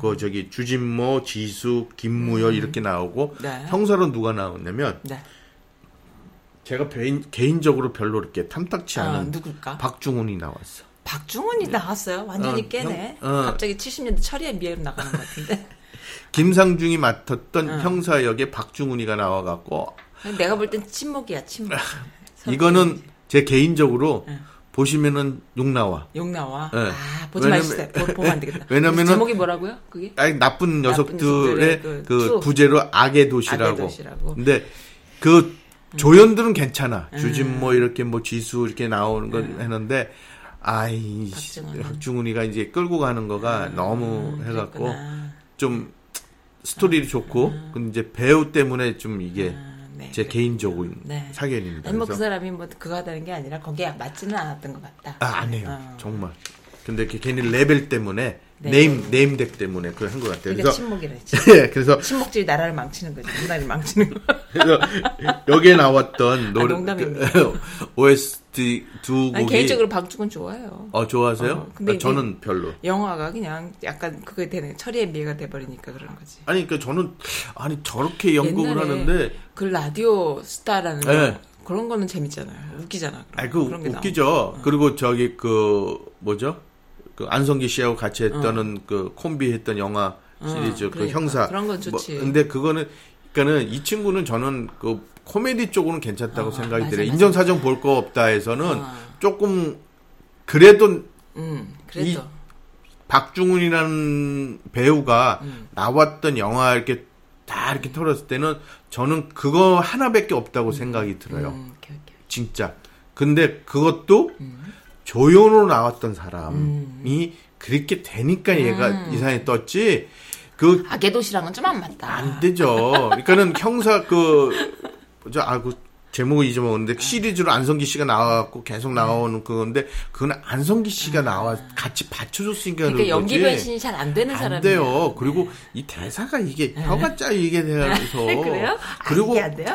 그 저기 주진모, 지수, 김무열 이렇게 나오고 네. 형사로 누가 나왔냐면 네. 제가 개인, 개인적으로 별로 이렇게 탐탁치 아, 않은 누굴까? 박중훈이 나왔어. 박중훈이 나왔어요. 완전히 어, 깨네. 형, 어. 갑자기 70년대 철이에 미애로 나가는 것 같은데. 김상중이 맡았던 어. 형사 역에 박중훈이가 나와갖고 내가 볼 땐 침묵이야, 침묵. 이거는 제 개인적으로 네. 보시면은 욕 나와. 욕 나와. 네. 아, 보지 왜냐면- 마시세요. 보- 보면 안 되겠다. 왜냐면은- 제목이 뭐라고요? 그게? 아니 나쁜 녀석들의 녀석들의 그그 two. 부제로 악의 도시라고. 악의 도시라고. 음. 근데 그 조연들은 괜찮아. 주진모 이렇게 뭐 지수 이렇게 나오는 거 했는데 아이 박중훈. 박중훈이가 이제 끌고 가는 거가 너무 해갖고 음, 그랬구나. 좀 스토리도 좋고 근데 이제 배우 때문에 좀 이게 아, 네. 제 개인적인 네. 사견입니다. 뭐그 사람이 뭐 그거 하다는 게 아니라 거기에 맞지는 않았던 것 같다. 아, 아니에요. 어. 정말. 근데 이렇게 괜히 레벨 때문에 네. 네임 네임덱 때문에 그걸 한 것 같아요. 그러니까 그래서 침묵이라 했지. 예, 그래서 침묵질이 나라를 망치는 거지. 문화를 망치는 거. 그래서 여기에 나왔던 노래 아. 그, OST 두난 곡이 개인적으로 방축은 좋아해요. 어 좋아하세요? 어, 근데 아, 저는 별로. 영화가 그냥 약간 그게 되는 처리의 미가 돼 버리니까 그런 거지. 아니 그러니까 저는 아니 저렇게 연극을 하는데 그 라디오 스타라는 네. 거, 그런 거는 재밌잖아요. 웃기잖아. 그런 아니 거. 그 그런 게 웃기죠. 나오고. 그리고 저기 그 뭐죠? 그 안성기 씨하고 같이 했던 그 콤비 했던 영화 시리즈 그 그러니까. 형사. 그런 건 좋지. 뭐, 근데 그거는 그러니까는 이 친구는 저는 그 코미디 쪽으로는 괜찮다고 어, 생각이 맞아, 들어요. 맞아. 인정사정 볼거 없다에서는 어. 조금 그래도 음, 그래도. 박중훈이라는 배우가 음. 나왔던 영화 이렇게 다 이렇게 털었을 때는 저는 그거 하나밖에 없다고 생각이 들어요. 음, 오케이, 오케이. 진짜. 근데 그것도 음. 조연으로 나왔던 사람이 그렇게 되니까 얘가 음. 이상하게 떴지. 그 악의 도시랑은 좀 안 맞다. 안 되죠. 그러니까는 형사 그 뭐죠? 아그 제목을 잊어먹었는데 시리즈로 안성기 씨가 나와갖고 계속 나오는 그건데 그건 안성기 씨가 나와 같이 받쳐줬으니까 음. 그러니까 연기. 변신이 잘 안 되는 안 사람이에요. 돼요. 그리고 이 대사가 이게 혀가 짜 이게 돼서 그래요? 아, 그리고 안 돼요?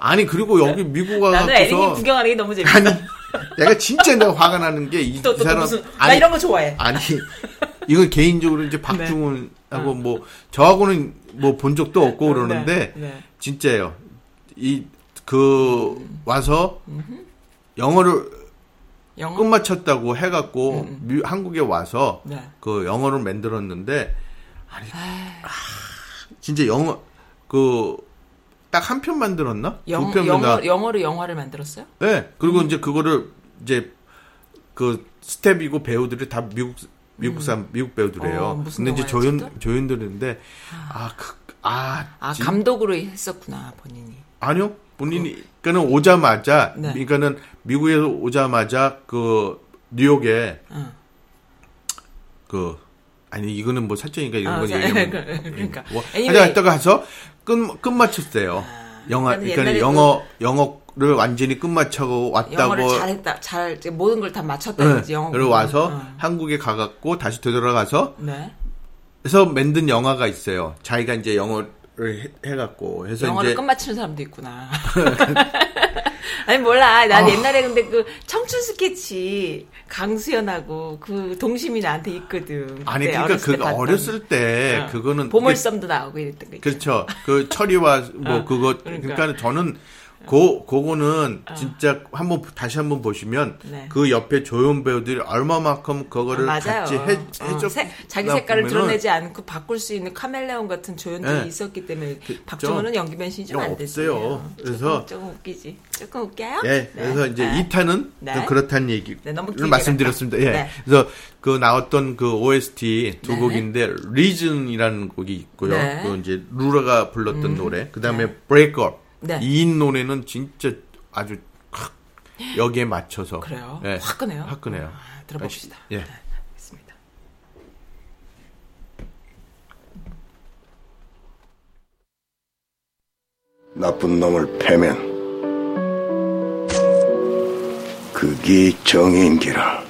아니 그리고 여기 미국 나는 에릭님 와갖고서 구경하는 게 너무 재밌어. 아니 내가 진짜 내가 화가 나는 게이 또, 또, 또 사람 무슨, 나 이런 거 좋아해. 아니 이건 개인적으로 이제 박중훈하고 뭐 저하고는 뭐 본 적도 없고 그러는데 네, 네. 진짜예요. 이 그 와서 영어를 영어? 끝마쳤다고 해갖고 미- 한국에 와서 네. 그 영어를 만들었는데 아니 아, 진짜 영어 그 딱 한 편 만들었나? 영, 두 영어, 영어로 영화를 만들었어요? 네. 그리고 이제 그거를 이제 그 스텝이고 배우들이 다 미국 미국 사람 미국 배우들이에요. 어, 무슨 근데 이제 조연 조연들인데 아 그 아 아, 감독으로 했었구나, 본인이. 아니요. 본인이 그 러니까는 오자마자 네. 그러니까는 미국에서 오자마자 그 뉴욕에 응. 그 아니 이거는 뭐 사적이니까 이런 아, 건 자, 얘기하면 그러니까. 뭐 Anyway. 하여튼 가서 끝 끝마쳤어요. 영화 그러니까 영어 영어를 완전히 끝마치고 왔다고 영어를 잘했다, 잘, 모든 걸 다 맞췄다, 네. 영어. 그리고. 와서 어. 한국에 가갖고 다시 되돌아가서 네. 해서 만든 영화가 있어요. 자기가 이제 영어를 해, 해갖고 해서 영어를 이제 끝마치는 사람도 있구나. 아니 몰라. 난 아. 옛날에 근데 그 청춘 스케치 강수연하고 그 동심이 나한테 있거든. 아니 그러니까 어렸을 그. 어렸을 때 어. 그거는 보물섬도 나오고 이랬던 거 있죠. 그렇죠. 그 처리와 뭐 어, 그거 그러니까. 그러니까 저는 고 그거는 진짜 한번 다시 한번 보시면 네. 그 옆에 조연 배우들이 얼마만큼 그거를 맞아요. 같이 해 어, 해줬 세- 자기 색깔을 드러내지 않고 바꿀 수 있는 카멜레온 같은 조연들이 네. 있었기 때문에 그- 박정은은 연기 변신이 좀 안. 됐어요. 그래서- 조금, 조금 웃기지. 조금 웃겨요? 예, 네. 그래서 이제 네. 2탄은 네. 그렇다는 얘기를 네, 말씀드렸습니다. 예. 네. 그래서 그 나왔던 그 OST 두 네. 곡인데 리즌이라는 곡이 있고요. 네. 그 이제 루라가 불렀던 노래. 그다음에 Up. 네. 이 노래는 진짜 아주 확 여기에 맞춰서 그래요? 예. 화끈해요? 화끈해요. 아, 들어봅시다. 예. 네, 알겠습니다. 나쁜 놈을 패면 그게 정의인기라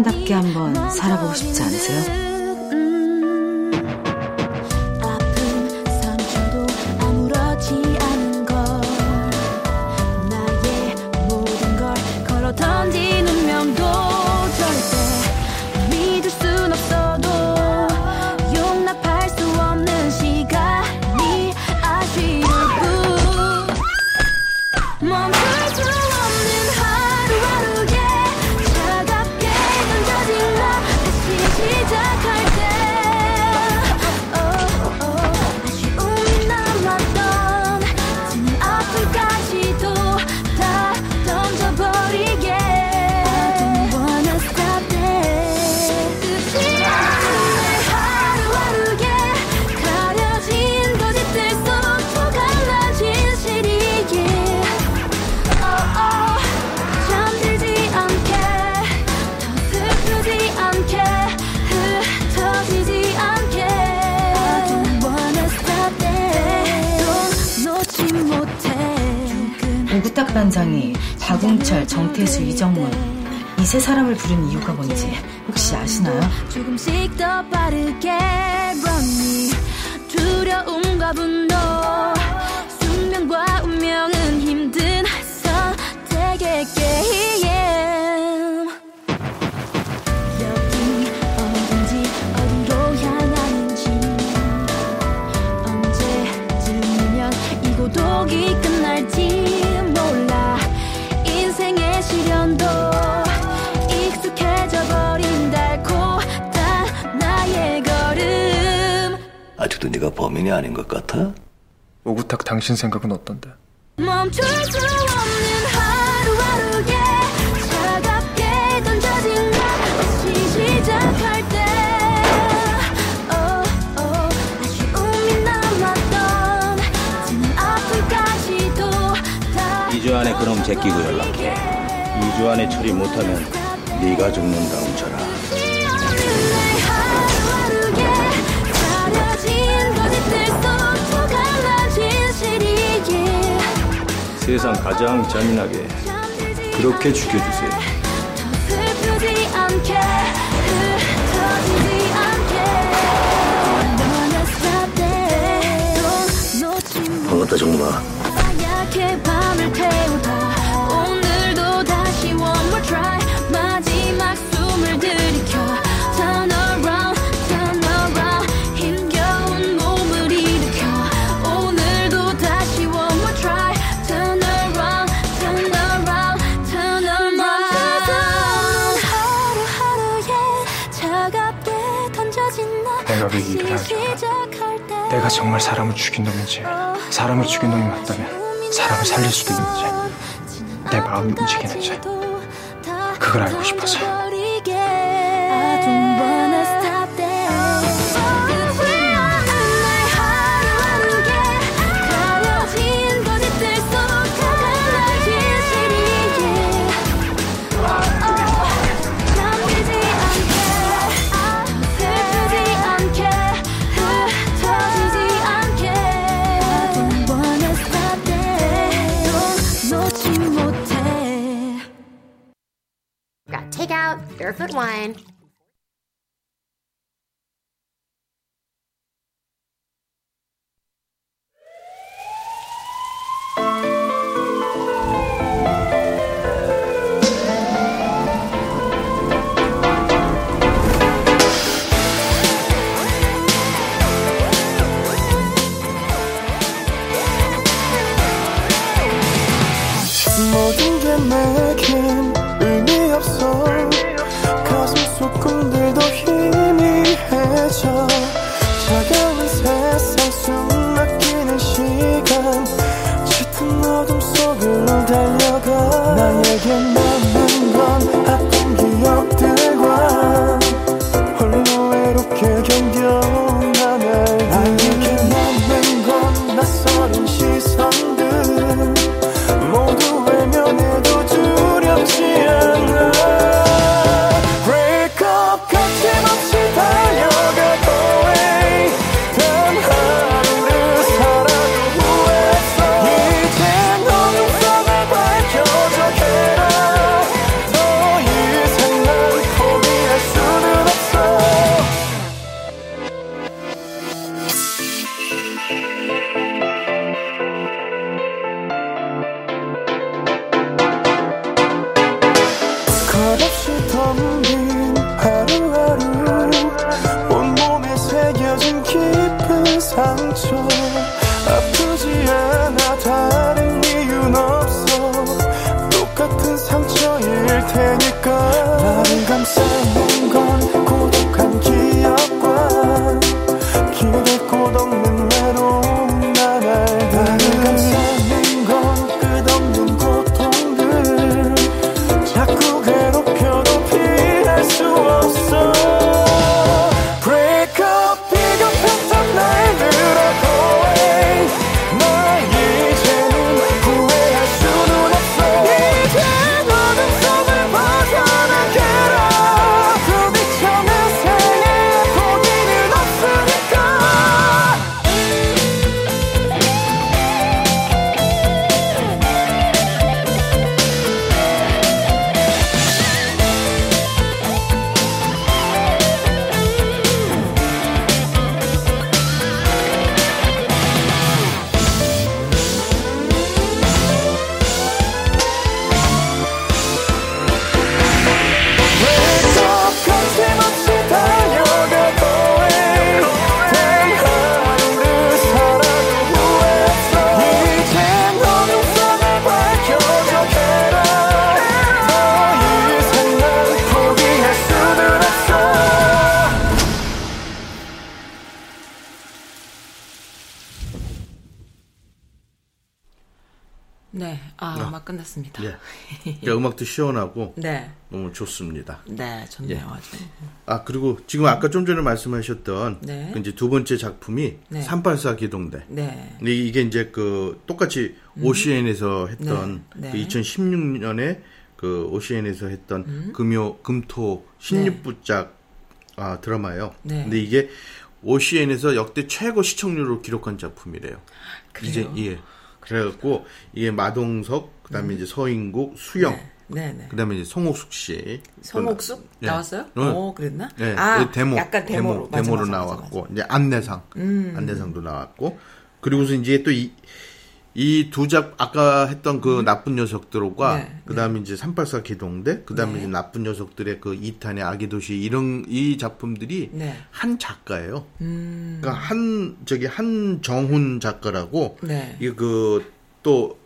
사람답게 한번 살아보고 싶지 않으세요? 박웅철, 정태수, 이정문. 이 세 사람을 부른 이유가 뭔지 혹시 아시나요? 조금씩 더 빠르게 runny 두려움과 분노. 숙명과 운명은 힘든 선택의 게임. 아직도 네가 범인이 아닌 것 같아? 오구탁 당신 생각은 어떤데? 멈출 수 없는 하루하루에 차갑게 던져진 것 다시 시작할 때 어, 어, 아쉬움이 남았던 지난 아픔까지도 2주 안에 그럼 제끼고 연락해 2주 안에 처리 못하면 네가 죽는다 운철아 세상 가장 잔인하게 그렇게 죽여주세요. 어, 반갑다 정마. 내가 정말 사람을 죽인 놈인지 사람을 죽인 놈이 맞다면 사람을 살릴 수도 있는지. 내 마음이 움직이는지. 그걸 알고 싶어서. some sun. 음악도 시원하고 네. 너무 좋습니다. 네, 좋네요. 예. 아주. 아 그리고 지금 아까 좀 전에 말씀하셨던 네. 그 이제 두 번째 작품이 네. 384 기동대. 네. 근데 이게 이제 그 똑같이 오시엔에서 했던 네. 그 네. 2016년에 그 오시엔에서 했던 음. 금요 금토 신입부작 아, 드라마예요. 네. 근데 이게 오시엔에서 역대 최고 시청률을 기록한 작품이래요. 그래요? 이제 예. 그래갖고 이게 마동석 그다음에 이제 서인국 수영 네. 네, 네. 그다음에 이제 송옥숙 씨 성옥숙 예. 나왔어요? 어. 어, 그랬나? 네, 아, 그 데모, 약간 데모로. 맞아, 데모로 맞아, 맞아, 나왔고 이제 안내상, 음. 안내상도 나왔고 그리고서 이제 또 이 이 두 작 아까 했던 그 나쁜 녀석들과 음. 네, 그다음에 이제 384 기동대 그다음에 네. 이제 나쁜 녀석들의 그 2탄의 아기 도시 이런 이 작품들이 네. 한 작가예요. 음. 그러니까 한 저기 한정훈 작가라고 네. 이게 그또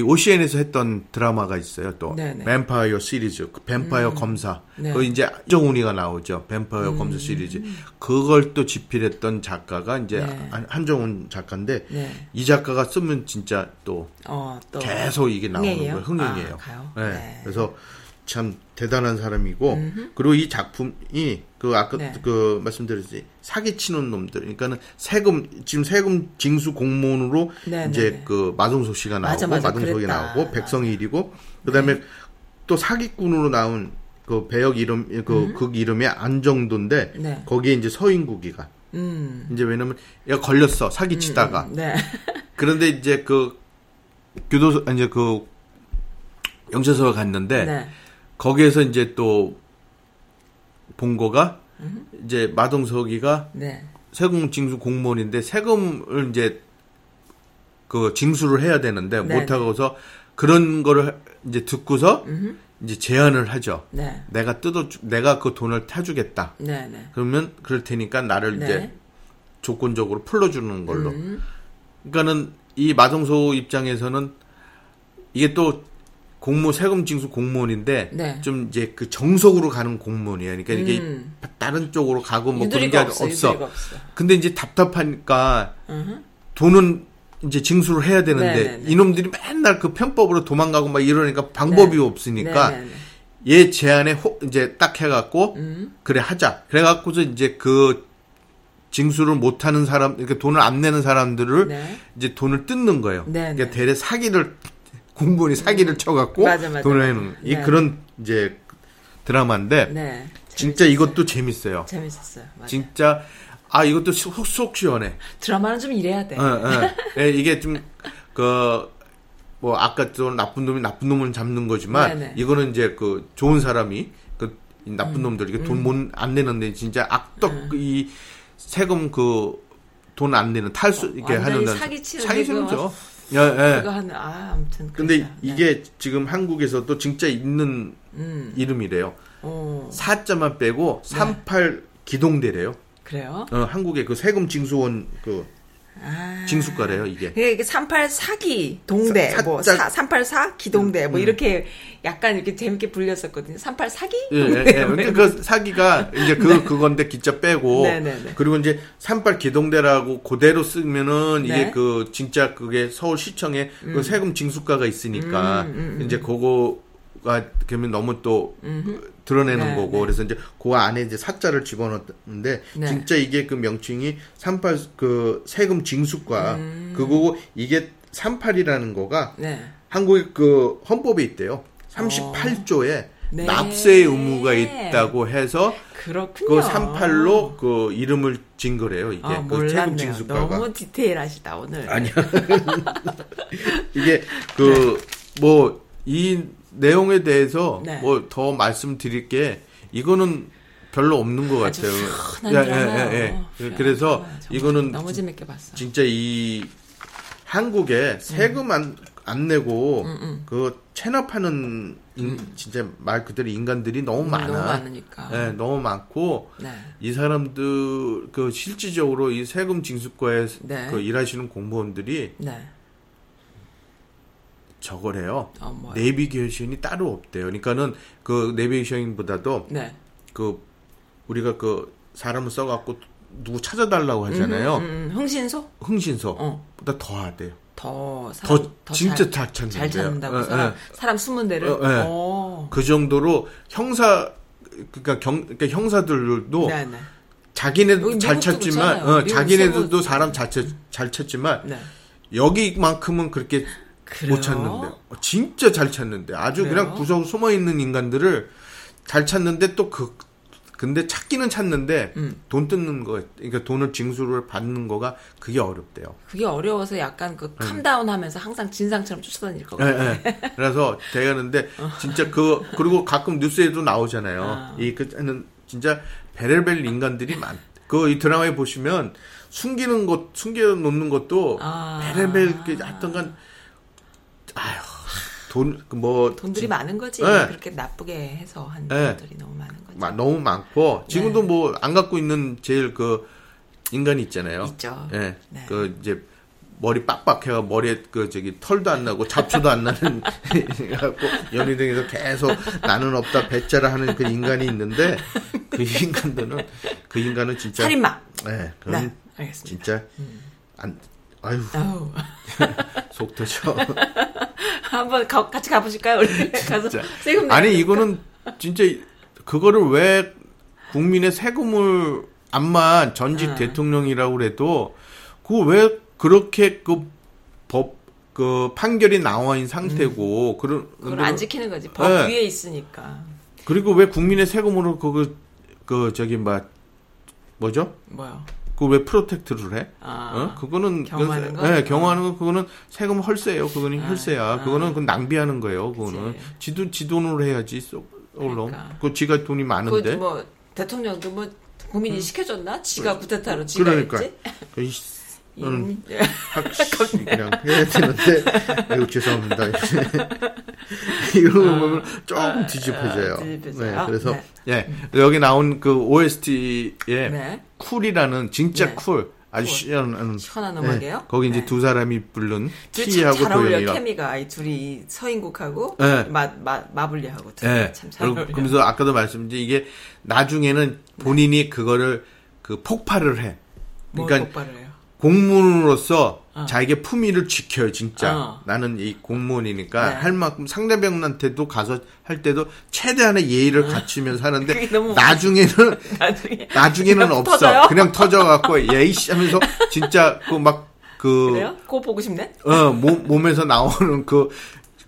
오시엔에서 했던 드라마가 있어요. 또 네네. 뱀파이어 시리즈, 그 뱀파이어 검사. 네. 음. 그 이제 정훈이가 나오죠. 뱀파이어 검사 시리즈. 그걸 또 집필했던 작가가 이제 네. 한- 한정훈 작가인데 네. 이 작가가 쓰면 진짜 또 어, 또. 계속 이게 나오는? 거예요. 흥행이에요. 아? 네. 네. 그래서 참 대단한 사람이고 그리고 이 작품이 그 아까 네. 그 말씀드렸지 사기 치는 놈들 그러니까는 세금 지금 세금 징수 공무원으로 네, 이제 네, 네. 그 마동석 씨가 나오고 맞아, 맞아. 마동석이 그랬다. 나오고 백성이 일이고 그다음에 또 사기꾼으로 나온 그 배역 이름 그극 이름이 안정도인데 네. 거기에 이제 서인국이가 음. 이제 왜냐면 얘가 걸렸어 사기 치다가 네. 그런데 이제 그 교도소 아니, 이제 그 영재소에 갔는데 네. 거기에서 이제 또 본 거가 이제 마동석이가 네. 세금 징수 공무원인데 세금을 이제 그 징수를 해야 되는데 네, 못 하고서 그런 거를 이제 듣고서 이제 제안을 하죠. 네. 내가 뜯어 주- 내가 그 돈을 타주겠다. 네, 네. 그러면 그럴 테니까 나를 네. 이제 조건적으로 풀어주는 걸로. 음. 그러니까는 이 마동석 입장에서는 이게 또 공무 세금 징수 공무원인데 네. 좀 이제 그 정석으로 가는 공무원이에요. 그러니까 이게 음. 다른 쪽으로 가고 뭐 그런 게 없어, 없어. 근데 이제 답답하니까 음흠. 돈은 이제 징수를 해야 되는데 네네네. 이놈들이 맨날 그 편법으로 도망가고 막 이러니까 방법이 네. 없으니까 네네네. 얘 제안에 호, 이제 딱 해갖고 음. 그래 하자. 그래갖고서 이제 그 징수를 못하는 사람, 그러니까 돈을 안 내는 사람들을 네. 이제 돈을 뜯는 거예요. 네네. 그러니까 대래 사기를 공무원이 사기를 쳐갖고 맞아, 맞아, 돈을. 내는 이 네. 그런 이제 드라마인데 네. 진짜 이것도 재밌어요. 재밌었어요. 맞아. 진짜 아 이것도 속, 속 시원해. 드라마는 좀 이래야 돼. 어, 어. 예, 이게 좀 그 뭐 아까 또 나쁜 놈이 나쁜 놈을 잡는 거지만 네네. 이거는 이제 그 좋은 사람이 그 나쁜 음. 놈들 이게 돈못안 내는데 진짜 악덕 이 세금 그 돈 안 내는 탈수 이렇게 어, 하는 사기치는 사기치는죠. 예, 그거 예. 하는 아 아무튼. 근데 그러자. 네. 이게 지금 한국에서도 진짜 있는 음. 이름이래요. 어, 4자만 빼고 38 기동대래요. 그래요? 어, 한국의 그 세금 징수원 그 아. 징수과래요, 이게. 이게 38 사기 동대 사- 뭐 사- 사, 384 기동대 뭐 음. 이렇게 약간 이렇게 재밌게 불렸었거든요. 38 사기? 예, 예, 예. 그러니까 그 사기가 이제 그 그건데 기자 빼고 네, 네, 네. 그리고 이제 38 기동대라고 그대로 쓰면은 이게 네. 그 진짜 그게 서울시청에 그 세금 징수과가 있으니까 음, 음, 음. 이제 그거가 그러면 너무 또 드러내는 네, 거고 네. 그래서 이제 그 안에 이제 사자를 집어넣는데 네. 진짜 이게 그 명칭이 38 그 세금 징수과 음. 그거고 이게 38이라는 거가 네. 한국의 그 헌법에 있대요. 38조에 네. 납세 의무가 있다고 해서 그렇군요. 그 38로 그 이름을 진 거래요. 이게 아, 그 세금. 징수과가 너무 디테일하시다 오늘. 아니야. 이게 그 뭐 이 내용에 대해서 네. 뭐더 말씀드릴 게 이거는 별로 없는 것 아주 같아요. 시원한 드라마예요. 예. 시원한 그래서 드라마예요. 정말 이거는 너무 재밌게 봤어. 진짜 이 한국에 세금 안, 안 내고 음, 그 체납하는 인- 진짜 말 그대로 인간들이 너무 음, 많아. 너무 많으니까. 예, 너무 많고 네. 이 사람들 그 실질적으로 이 세금 징수과에 네. 그 일하시는 공무원들이 네. 저거래요. 어, 뭐요? 내비게이션이 따로 없대요. 그러니까는 그 내비게이션보다도 네. 그 우리가 그 사람을 써갖고 누구 찾아달라고 하잖아요. 음, 음, 음. 흥신소? 흥신소 어. 보다 더 하대요. 더 사람, 더 진짜 잘 찾는데요. 잘 찾는다고 예, 사람, 예. 사람 숨은 데를. 어, 예. 오. 그 정도로 형사 그러니까 경 그러니까 형사들도 네, 네. 자기네도 잘 찾지만. 어, 자기네들도 사람 잘, 찾, 잘 찾지만 네. 여기만큼은 그렇게 그래요? 못 찾는데 어, 진짜 잘 찾는데 아주 그냥 그래요? 구석 숨어 있는 인간들을 잘 찾는데 또 그 근데 찾기는 찾는데 음. 돈 뜯는 거 그러니까 돈을 징수를 받는 거가 그게 어렵대요. 그게 어려워서 약간 그 캄다운 하면서 항상 진상처럼 쫓아다닐 것 예, 같아요. 예. 그래서 대가는데 진짜 그 그리고 가끔 뉴스에도 나오잖아요. 아. 이 그는 진짜 베렐벨 인간들이 많. 그이 드라마에 보시면 숨기는 것 숨겨 놓는 것도 아. 베렐벨 그 하여튼간 아휴 돈 뭐 돈들이 많은 거지. 네. 그렇게 나쁘게 해서 한 네. 돈들이 너무 많은 거지. 마- 너무 많고 지금도 네. 뭐 안 갖고 있는 제일 그 인간이 있잖아요. 있죠. 예. 네. 그 이제 머리 빡빡해가 머리에 그 저기 털도 안 나고 잡초도 안 나는 갖고 연희등에서 계속 나는 없다 배짜라 하는 그 인간이 있는데 그 인간들은 그 인간은 진짜 살인마. 예. 네, 알겠습니다. 진짜 안 아유. 속 터져. 한번 가- 같이 가보실까요? 우리 가서. 세금 아니. 이거는 진짜 그거를 왜 국민의 세금을 암만 전직 네. 대통령이라고 그래도 그 왜 그렇게 그 법 그 판결이 나와 있는 상태고 그런 음. 그걸 안 지키는 거지. 법 네. 위에 있으니까. 그리고 왜 국민의 세금으로 그거 그 저기 뭐 뭐죠? 뭐요? 그왜 프로텍트를 해? 아, 어? 그거는 경호하는 거? 네, 경호하는 거 그거는 세금 헐세예요. 그거는 아, 혈세야. 아. 그거는 그 낭비하는 거예요. 그거는 그치. 지돈 지돈으로 해야지. 쏙 얼렁. 그러니까. 그 지가 돈이 많은데. 그뭐 대통령도 뭐 국민이 시켜줬나? 지가 구테타로 지가 그러니까. 했지? 음, 예. 확실히 그냥 해야 되는데 아이고 죄송합니다. 이런 거 보면 조금 뒤집혀져요. 아, 뒤집혀져요? 네, 그래서 네. 예 여기 나온 그 OST에 네. cool이라는 진짜 네. cool 아주 cool. 시원한 시원한 예, 음악이에요? 거기 이제 네. 두 사람이 부른 어울려 도영이가 케미가 이 둘이 서인국하고 네. 마, 마, 마블리하고 둘이 예. 참잘 어울려. 그러면서 아까도 말씀드린 이게 나중에는 본인이 그거를 그 폭발을 해. 뭘 그러니까? 공무원으로서 어. 자기의 품위를 지켜요, 진짜. 어. 나는 이 공무원이니까 네. 할 만큼 상대방한테도 가서 할 때도 최대한의 예의를 갖추면서 하는데 어. 그게 너무 나중에는 나중에 나중에는 없어. 터져요? 그냥 터져 갖고 예이씨 하면서 진짜 그막 그 그래요? 그거 보고 싶네? 어, 몸, 몸에서 나오는 그,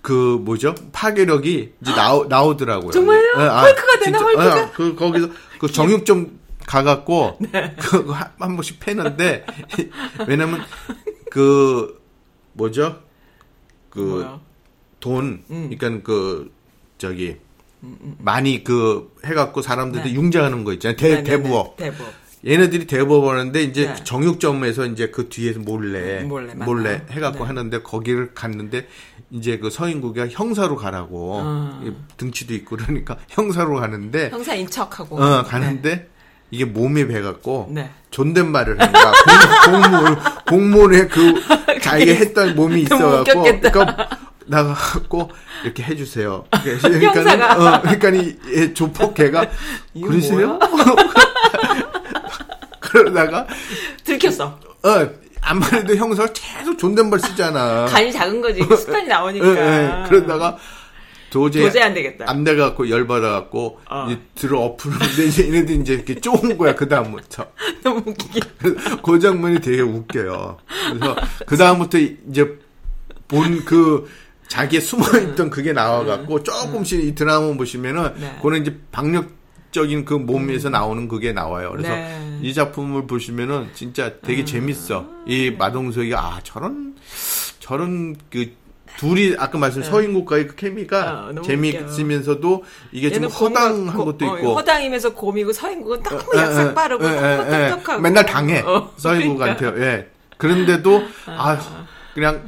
그, 뭐죠? 파괴력이 이제 나오, 나오더라고요. 정말요? 예, 헐크가 되나, 진짜, 헐크가? 예, 그, 거기서, 그 정육점 가갖고, 네. 그, 한, 한 번씩 패는데, 왜냐면, 그, 뭐죠? 그, 뭐요? 돈, 음. 그러니까 그, 저기, 많이 그, 해갖고 사람들한테 네. 융자하는 거 있잖아요. 대, 네네네. 대부업. 대부업. 얘네들이 대부업 하는데 이제 네. 정육점에서 이제 그 뒤에서 몰래 몰래. 몰래 해갖고 네. 하는데 거기를 갔는데 이제 그 서인국이가 형사로 가라고 어. 이 등치도 있고 그러니까 형사로 가는데 형사인 척하고. 어 가는데 이게 몸에 배갖고 네. 존댓말을 하는 거야 공, 공무원 공무원의 그 자기가 했던 몸이 있어갖고. 그러니까 나가갖고 이렇게 해주세요. 형사가. 어, 그러니까 이얘 조폭 걔가? 뭐야? 그러다가 들켰어. 어, 해도 형사 계속 존댓말 쓰잖아. 간이 작은 거지. 그 습관이 나오니까. 예, 예. 그러다가 도저히, 도저히 안 되겠다. 안 돼갖고 열받아갖고 어. 이제 들어 엎으는데 이제 얘네들 이제 이렇게 쪼은 거야 그 다음부터. 너무 웃기게. 그 장면이 되게 웃겨요. 그래서 그 다음부터 이제 본 그 자기의 숨어있던 그게 나와갖고 조금씩 이 드라마 보시면은 네. 그거는 이제 박력 적인 그 몸에서 나오는 그게 나와요. 그래서 네. 이 작품을 보시면은 진짜 되게 재밌어. 이 마동석이가 아 저런 저런 그 둘이 아까 말씀 서인국과의 그 케미가 네. 어, 너무 재미있으면서도 이게 좀 허당한 고- 것도 어, 있고 허당이면서 곰이고 서인국은 너무 예, 약삭 예, 빠르고 예, 너무 예, 예. 똑똑하고 맨날 당해 어, 서인국한테 그러니까. 예 그런데도 아휴 그냥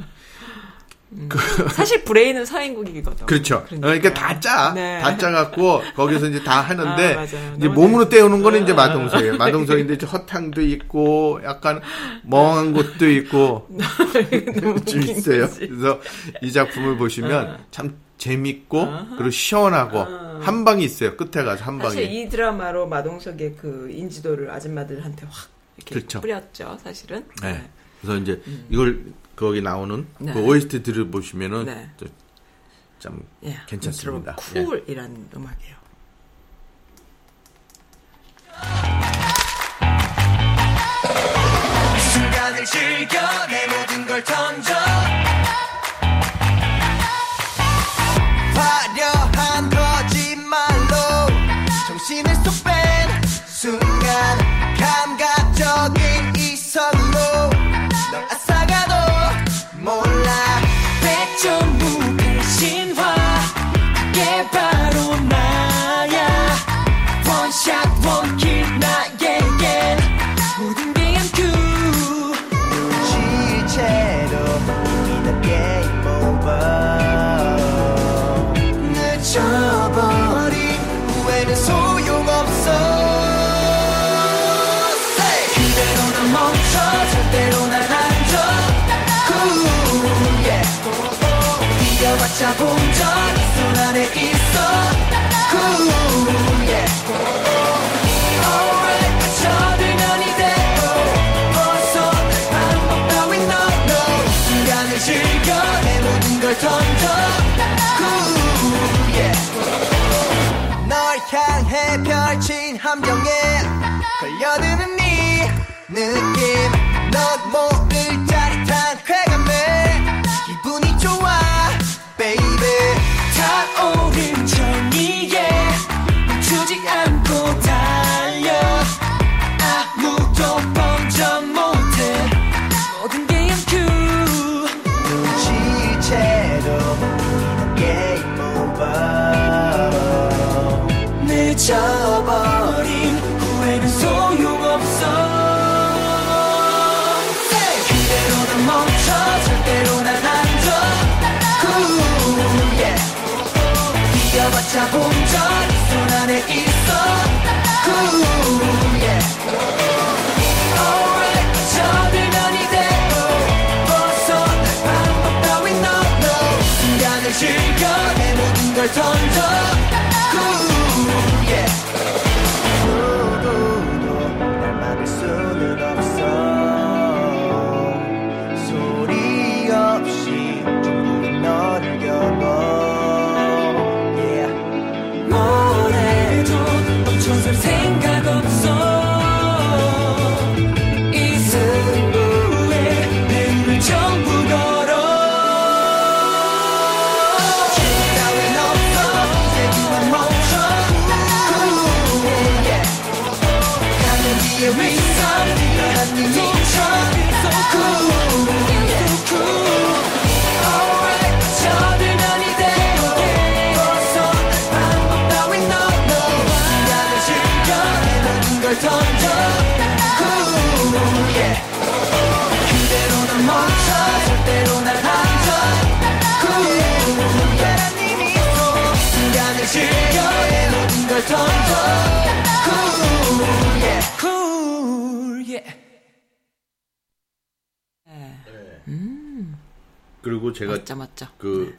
사실 브레인은 서인국이거든. 그렇죠 그러니까 다 짜 네. 다 짜갖고 거기서 이제 다 하는데 아. 이제 몸으로 때우는 거는 이제 어. 마동석이에요 마동석인데 이제 허탕도 있고 약간 멍한 것도 있고 좀 있어요. 그래서 이 작품을 보시면 어. 참 재밌고 그리고 시원하고 한 방이 있어요 끝에 가서 한 사실 방이 이 드라마로 마동석의 그 인지도를 아줌마들한테 확 이렇게 그렇죠. 뿌렸죠. 사실은. 네. 그래서 이제 이걸 거기 나오는 네. 그 OST 들어보시면은 네. 또참 예, 괜찮습니다. 예. 쿨이라는 음악이에요. 순간을 즐겨 내 모든 걸 던져 뛰어봤자 본전 손 안에 있어 Cool, yeah. 저들면 이대로 벗어날 방법 따윈 no, 순간을 즐겨 내 모든 걸 던져 Cool, yeah. 널 향해 펼친 함정에 걸려드는 네 느낌 넌 모를 늦어버린 후회는 소용없어. 그대로 난 멈춰 절대로 난 앉아 Cool. 뛰어봤자 본전 손 안에 있어. Cool, yeah. Alright, 저들면 이대로 벗어날 방법 따윈 no, no 순간을 즐겨 내 모든 걸 던져. Cool, 내 모든 걸 던져 Cool, yeah Cool, yeah 그리고 제가 맞죠, 맞죠. 그,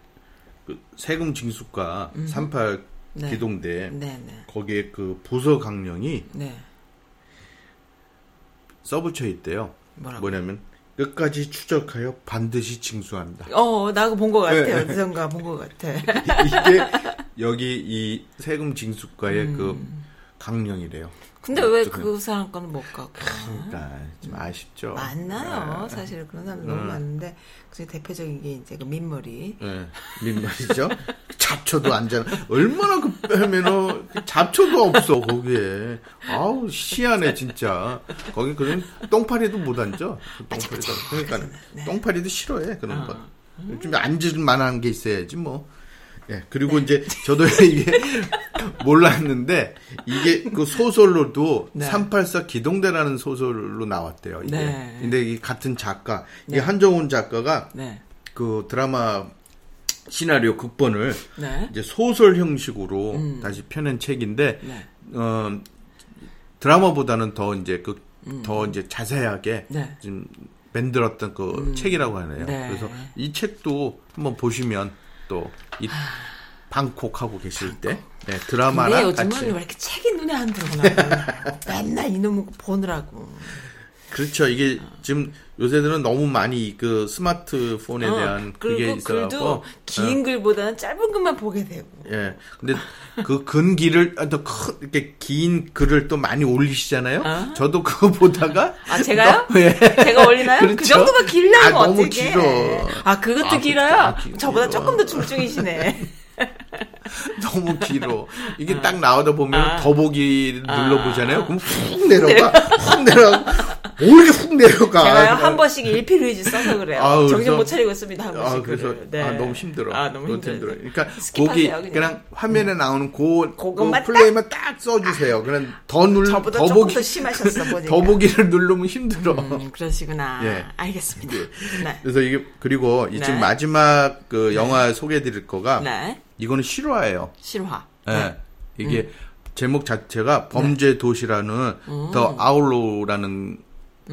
그 세금 징수과 38 네. 기동대 네, 네. 거기에 그 부서 강령이 네. 써붙여 있대요. 뭐라고? 뭐냐면 끝까지 추적하여 반드시 징수한다. 어, 나 그거 본것 같아요. 네. 어디선가 본 것 같아. 이게 여기 이 세금 징수과의 그 강령이래요. 음. 근데 왜. 그 사람 거는 못 갖고? 그러니까 좀 아쉽죠. 많나요? 네. 사실 그런 사람 너무 음. 많은데 그 대표적인 게 이제 그 민머리. 예, 민말이죠. 잡초도 안 잖아. 얼마나 급하면은 잡초도 없어 거기에. 아우 희한해 진짜. 거기 그런 똥파리도 못 앉아. 그 똥파리도. 그러니까 네. 똥파리도 싫어해 그런 어. 거. 좀 앉을 만한 게 있어야지 뭐. 예, 그리고 이제 저도 이게 몰랐는데 이게 그 소설로도 네. 384 기동대라는 소설로 나왔대요. 이게. 네. 근데 이 같은 작가, 이 네. 한정훈 작가가 네. 그 드라마 시나리오 극본을 네. 이제 소설 형식으로 음. 다시 펴낸 책인데 네. 어 드라마보다는 더 이제 그더 이제 자세하게 음. 네. 좀 만들었던 그 책이라고 하네요. 네. 그래서 이 책도 한번 보시면 또 이 방콕 하고 계실 때 네, 드라마랑 요즘은 같이 왜 이렇게 책이 눈에 안 들어오나? 맨날 이놈 보느라고. 그렇죠. 이게 지금 요새들은 너무 많이 그 스마트폰에 어, 대한 그게 있어갖고 글도 긴 어, 글보다는 짧은 글만 보게 되고. 예. 근데 그근 길을 아, 또 큰, 이렇게 긴 글을 또 많이 올리시잖아요. 어? 저도 그거 보다가 아, 제가요? 너- 예. 제가 올리나요? 그 그렇죠? 정도면 길려면 아, 너무 어떻게? 길어. 아, 그것도 아, 길어요? 아, 기- 저보다 길어. 조금 더 중증이시네. 너무 길어. 이게 딱 나오다 보면 아. 더보기 아. 눌러보잖아요. 그럼 훅 내려가. 훅 내려가. 왜 이렇게 훅 내려가. 제가요, 한 번씩 일필의지 써서 그래요. 정신 그래서- 못 차리고 있습니다, 한 번씩. 아, 그래서. 네. 아, 너무 힘들어. 아, 너무 힘들어요. 그러니까 거기 그냥. 그냥, 화면에 나오는 그, 그것만 그 플레이만 딱 써주세요. 그냥 더 눌, 저보다 더 조금 보기, 더 심하셨어, 보니까. 더 보기를 누르면 힘들어. 음, 그러시구나. 예. 알겠습니다. 네. 그래서 이게 그리고 이 지금 네. 마지막 그 영화 소개해드릴 거가 네. 이거는 실화예요. 실화. 예. 네. 이게 제목 자체가 범죄 도시라는 음. 더 아울로라는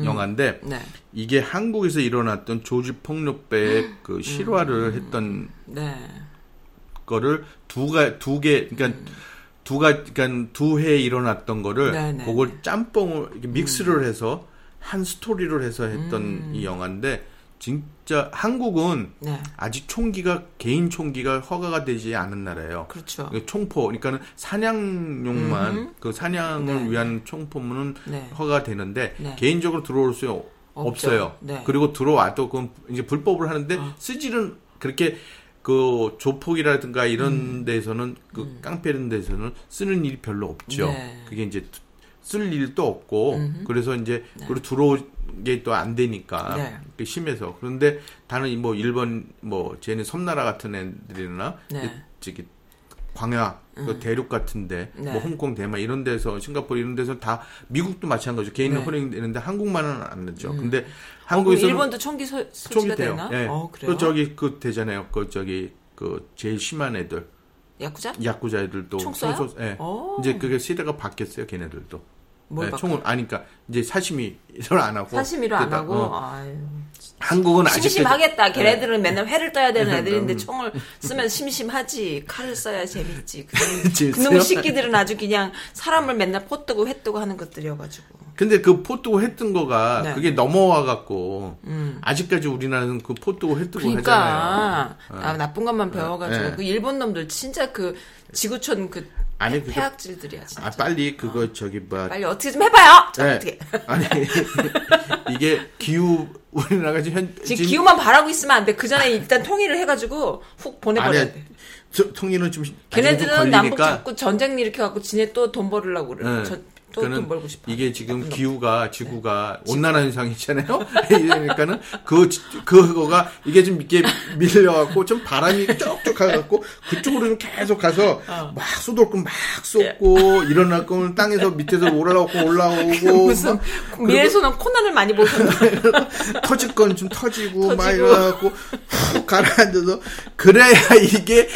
영화인데 네. 이게 한국에서 일어났던 조지 폭력배의 그 실화를 했던 네. 거를 두가 두개 그러니까 두가 그러니까 두 해 일어났던 거를 음. 네네. 그걸 짬뽕을 이렇게 믹스를 해서 한 스토리를 해서 했던 음. 이 영화인데 진짜 한국은 네. 아직 총기가 개인 총기가 허가가 되지 않은 나라예요. 그렇죠. 그 총포, 그러니까는 사냥용만 음흠. 그 사냥을 네. 위한 총포문은 네. 허가가 되는데 네. 개인적으로 들어올 수 없죠. 없어요. 네. 그리고 들어와도 그건 이제 불법을 하는데 쓰지는 그렇게 그 조폭이라든가 이런 음. 데서는 그 깡패 이런 데서는 쓰는 일이 별로 없죠. 네. 그게 이제 쓸 일도 없고 음흠. 그래서 이제 그리고 들어오게 또 안 되니까 네. 심해서 그런데 다른 뭐 일본 뭐 쟤네 섬나라 같은 애들이나 네. 그 저기 광야 그 대륙 같은데 네. 뭐 홍콩 대만 이런 데서 싱가포르 이런 데서 다 미국도 마찬가지죠 개인은 네. 음. 허용되는데 한국만은 안 되죠 근데 한국 한국에서는 일본도 총기 소, 총기 돼요 되나? 예. 어, 그래요? 그 저기 그 되잖아요 그 저기 그 제일 심한 애들 야쿠자? 야구자 애들도 총 쏴요? 총 쏘- 예. 오. 이제 그게 시대가 바뀌었어요 걔네들도 뭘 예, 바꿔요? 총을 아니까 이제 사시미를 안 하고 사시미로 안 그러니까, 하고 어. 아유, 한국은 아직 심심하겠다. 걔네들은 맨날 회를 떠야 되는 음. 애들인데 총을 쓰면 심심하지. 칼을 써야 재밌지. 재밌어요? 그놈, 그놈 새끼들은 아주 그냥 사람을 맨날 포 뜨고 회 뜨고 하는 것들이어가지고. 근데 그 포 뜨고 했던 거가 네. 그게 넘어와 갖고 음. 아직까지 우리나라는 그 포 뜨고 했뜨고 그러니까 하잖아요. 아, 어. 나쁜 것만 배워가지고 네. 그 일본 놈들 진짜 그 지구촌 그 아니, 그거- 폐악질들이야 진짜. 아 빨리 그거 저기 뭐 빨리 어떻게 좀 해봐요. 자, 네. 어떻게. 아니 이게 기후 우리나라가 지금 현 지금 기후만 바라고 있으면 안 돼. 그 전에 일단 통일을 해가지고 훅 보내버려야 아니, 돼. 저- 통일은 좀 걔네들은 남북 자꾸 전쟁 일으켜갖고 지네 또 돈 벌으려고 그래. 네. 또돈 싶어. 이게 지금 놈. 기후가 지구가 온난화 현상이잖아요. 이러니까는 그 그거가 이게 좀 이렇게 밀려갖고 좀 바람이 쪽쪽 가갖고 그쪽으로 좀 계속 가서 어. 막 쏟을 거막 쏟고 일어날 거면 땅에서 밑에서 올라오고 올라오고 무슨 막 미래소는 코난을 많이 보셨나? 터질 건 좀 터지고, 막 터지고. 이래갖고 훅 가라앉아서 그래야 이게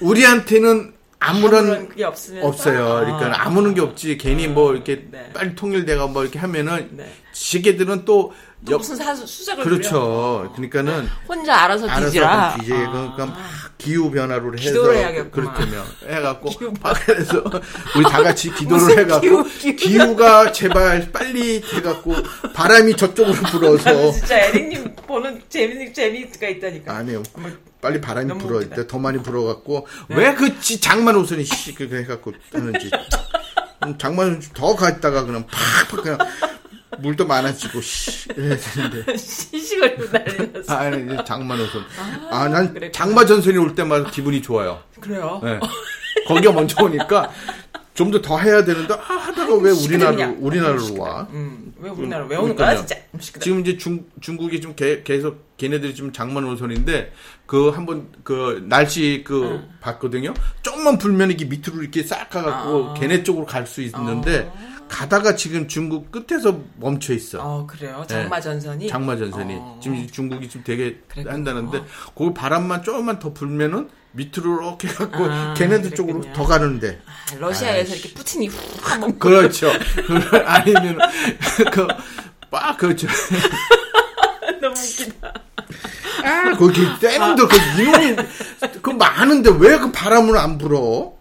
우리한테는 아무런 아무런 그게 없으면서? 없어요. 그러니까 아무런 게 없지. 괜히 뭐 이렇게 네. 빨리 통일돼가 뭐 이렇게 하면은 네. 지게들은 또, 또 옆- 무슨 사수, 수작을. 그렇죠. 그러니까는 혼자 알아서 뒤지라. 뒤지 그러니까 막 기후 변화를 해서. 그렇다면 해갖고 그래서 우리 다 같이 기도를 해갖고 기후, 기후. 기후가 제발 빨리 돼갖고 바람이 저쪽으로 불어서 진짜 에릭님 보는 재미, 재미가 있다니까. 아니요. 빨리 바람이 불어. 웃기다. 더 많이 불어갖고 왜그 장만 옷을 씨 그렇게 해갖고 하는지. 음, 장만 옷 더 갔다가 그냥 팍팍 그냥 물도 많아지고 씨 이래야 되는데. 시식을 났어. 아, 아니, 장만 옷은. 아, 난 그랬구나. 장마 전선이 올 때마다 기분이 좋아요. 그래요? 네. 거기가 먼저 오니까 좀 더 더 해야 되는데 아, 하다가 왜 우리나라로 그냥. 우리나라로 와? 음, 왜 우리나라 왜 오는 거야. 진짜? 음, 시끄러워. 지금 이제 중 중국이 좀 개- 계속 걔네들이 좀 장만 오선인데 그 한번 그 날씨 그 봤거든요. 조금만 불면 이게 밑으로 이렇게 싹 가갖고 아. 걔네 쪽으로 갈 수 있는데 가다가 지금 중국 끝에서 멈춰 있어. 어, 그래요? 장마 전선이? 네. 장마 전선이 어. 지금 중국이 지금 되게 그랬군요. 한다는데 그 바람만 조금만 더 불면은 밑으로 이렇게 갖고 아, 걔네들 그랬군요. 쪽으로 더 가는데 아, 러시아에서 이렇게 푸틴이 훅 그렇죠. 아니면 그막 그렇죠. 너무 웃기다. 아, 거기 떼놈들 그 이놈이 그 많은데 왜 그 바람을 안 불어?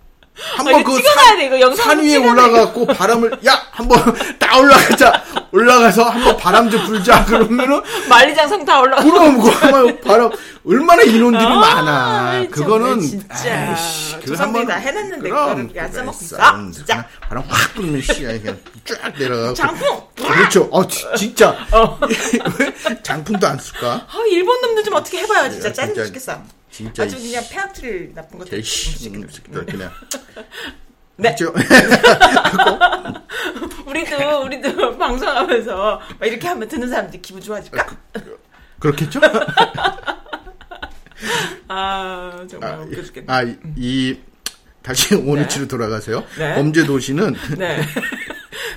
한번 아, 그 찍어놔야 돼, 이거 영상으로 산 위에 올라가고 바람을 야 한번 다 올라가자 올라가서 한번 바람 좀 불자 그러면은 만리장성 다 올라가. 그럼 그러면 바람 얼마나 인원들이 아, 많아. 정말 그거는 진짜. 그거 조상들이 한번 다 해냈는데 그럼, 그래, 써먹고 있어. 쌈, 진짜. 바람 확 불면 씨야 그냥 쫙 내려가고. 장풍! 그렇죠. 어 지- 진짜 왜 장풍도 안 쓸까? 아, 일본 놈들 좀 어떻게 해봐요. 진짜 야, 짜증 죽겠어. 진짜 아주 이 그냥 폐악트를 나쁜 것들. 개씨 음, 새끼들 그냥. 네. 그렇죠. 우리도, 우리도 방송하면서 막 이렇게 하면 듣는 사람들이 기분 좋아질까? 그 렇겠죠? 아, 정말 웃겨 죽겠네. 아, 이, 이- 다시 원위치로 돌아가세요. 네. 범죄 도시는 네.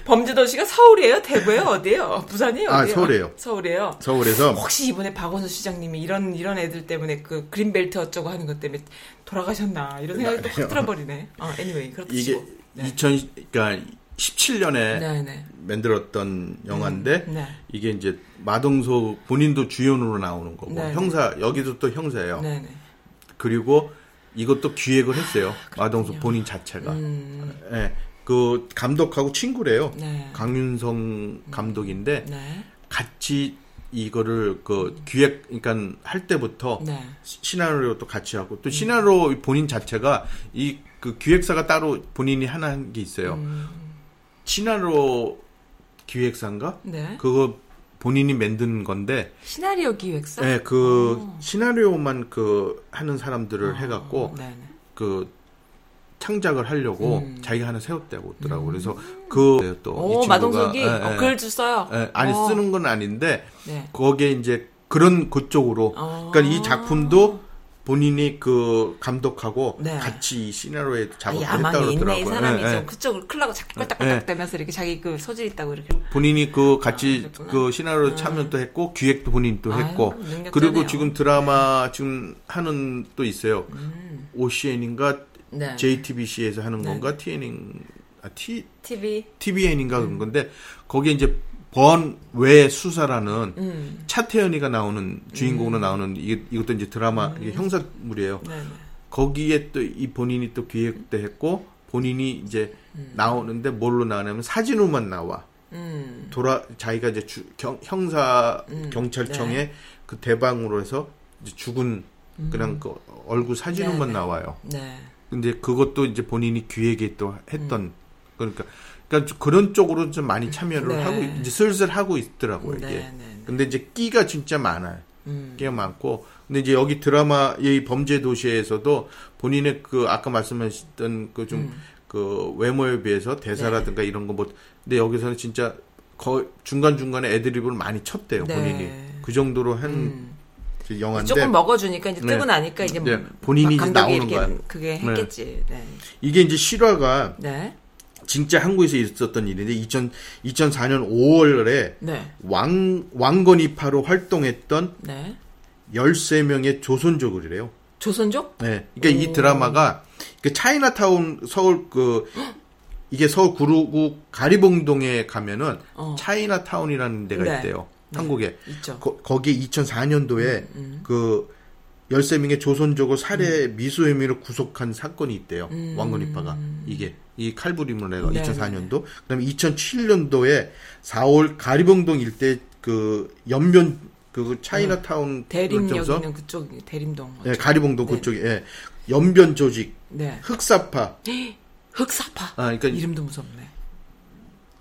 범죄 도시가 서울이에요? 대구예요? 어디예요? 부산이에요? 아, 어디예요? 서울이에요. 서울이에요. 서울에서 혹시 이번에 박원순 시장님이 이런 이런 애들 때문에 그 그린벨트 어쩌고 하는 것 때문에 돌아가셨나 이런 생각이 또확 들어버리네. 어, anyway 그렇다 이게 치고. 네. 2000 그러니까 17년에 네, 네. 만들었던 영화인데 음, 네. 이게 이제 마동석 본인도 주연으로 나오는 거고 네, 네. 형사 여기도 또 형사예요. 네네. 그리고 이것도 기획을 했어요. 마동석 본인 자체가. 아, 음, 예. 그 감독하고 친구래요. 네. 강윤성 감독인데 네. 같이 이거를 그 기획 그러니까 할 때부터 네. 시- 시나리오도 같이 하고 또 시나리오 본인 자체가 이 그 기획사가 따로 본인이 하나 한 게 있어요. 음. 시나리오 기획사인가? 네. 그거 본인이 만든 건데 시나리오 기획사? 예, 그 어. 시나리오만 그 하는 사람들을 해 갖고 네네. 그 창작을 하려고 음. 자기가 하나 세웠다고 했더라고. 그래서 그또이 오, 마동석이 예, 어, 예. 글도 써요. 예, 아니 어. 쓰는 건 아닌데 네. 거기에 이제 그런 그쪽으로 어. 그러니까 이 작품도 본인이 그 감독하고 네. 같이 이 시나리오에 아, 작업을 했다고 야망이 있네 이 그러더라고요. 사람이 예, 예. 좀 그쪽을 클라고 자꾸 예. 껄딱껄딱대면서 이렇게 자기 그 소질 있다고 이렇게 본인이 그 같이 아. 그 시나리오 참여도 했고 기획도 본인 또 아유, 했고 능력자네요. 그리고 지금 드라마 지금 하는 또 있어요. 음. OCN인가 네. JTBC에서 하는 네. 건가 TN인 아 T TV TVN인가 그런 건데 거기에 이제 번외 수사라는 음. 차태현이가 나오는 주인공으로 나오는 이, 이것도 이제 드라마 이게 형사물이에요. 네네. 거기에 또 이 본인이 또 기획도 했고 본인이 이제 나오는데 뭘로 나오냐면 사진으로만 나와. 음. 돌아 자기가 이제 주, 경, 형사 음, 경찰청에 네. 그 대방으로 해서 죽은 그냥 그 얼굴 사진으로만 음. 네네. 나와요. 네. 근데 그것도 이제 본인이 기획에 또 했던 그러니까 그러니까 좀 그런 쪽으로 좀 많이 참여를 네. 하고 있- 이제 슬슬 하고 있더라고요 이게. 네, 네. 근데 이제 끼가 진짜 많아요. 음. 끼가 많고 근데 이제 여기 드라마 이 범죄 도시에서도 본인의 그 아까 말씀하셨던 그 좀그 외모에 비해서 대사라든가 이런 거 뭐 근데 여기서는 진짜 거 중간 중간에 애드립을 많이 쳤대요 네. 본인이 그 정도로 한 음. 그 영화인데 조금 먹어주니까 이제 네. 뜨고 나니까 이제 네. 뭐 본인이 막 이제 나오는 거야. 그게 네. 했겠지. 네. 이게 이제 실화가 네. 진짜 한국에서 있었던 일인데 2000, 2004년 5월에 네. 왕 왕건이파로 활동했던 네. 13명의 조선족이래요. 조선족? 네. 그러니까 이 드라마가 그 차이나타운 서울 그 이게 서울 구로구 가리봉동에 가면은 어. 차이나타운이라는 데가 네. 있대요. 네. 한국에. 있죠. 거, 거기에 2004년도에 음. 그 13명의 조선족을 살해 미수 혐의로 구속한 사건이 있대요. 음. 왕건이파가. 이게 이 칼부림을 내가 네, 2004년도. 그 다음에 2007년도에 4월 가리봉동 일대 그 연변 그 차이나타운 대림 그쪽에서 여기 있는 그쪽 대림동. 예, 가리봉동 네. 그쪽에 예, 연변 조직 네. 흑사파 흑사파. 아, 그러니까 이- 이름도 무섭네.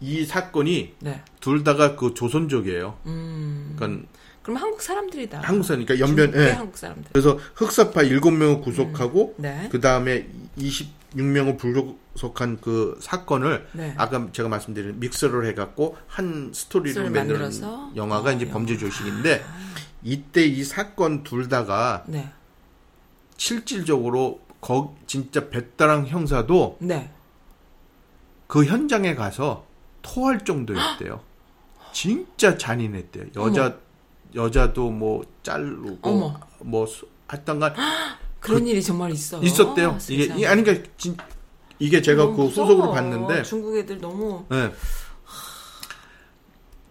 이 사건이 네. 둘 다가 그 조선족이에요. 음. 그러니까 그럼 한국 사람들이다. 한국 사람, 그러니까 연변, 예. 한국 사람들. 그래서 흑사파 7명을 구속하고 네. 그 다음에 26명을 불구속한 그 사건을 네. 아까 제가 말씀드린 믹서를 해 갖고 한 스토리를 만드는? 영화가 어, 이제 영화. 범죄 조식인데 이때 이 사건 둘 다가 네. 실질적으로 거 진짜 배따랑 형사도 네. 그 현장에 가서 토할 정도였대요. 진짜 잔인했대요. 여자 여자도 뭐 자르고 어머. 뭐 수- 하여튼간 그런 일이 정말 있어. 있었대요. 아, 이게. 이- 아니 그러니까 진, 이게 제가 그. 후속으로 봤는데 중국 애들 너무 예.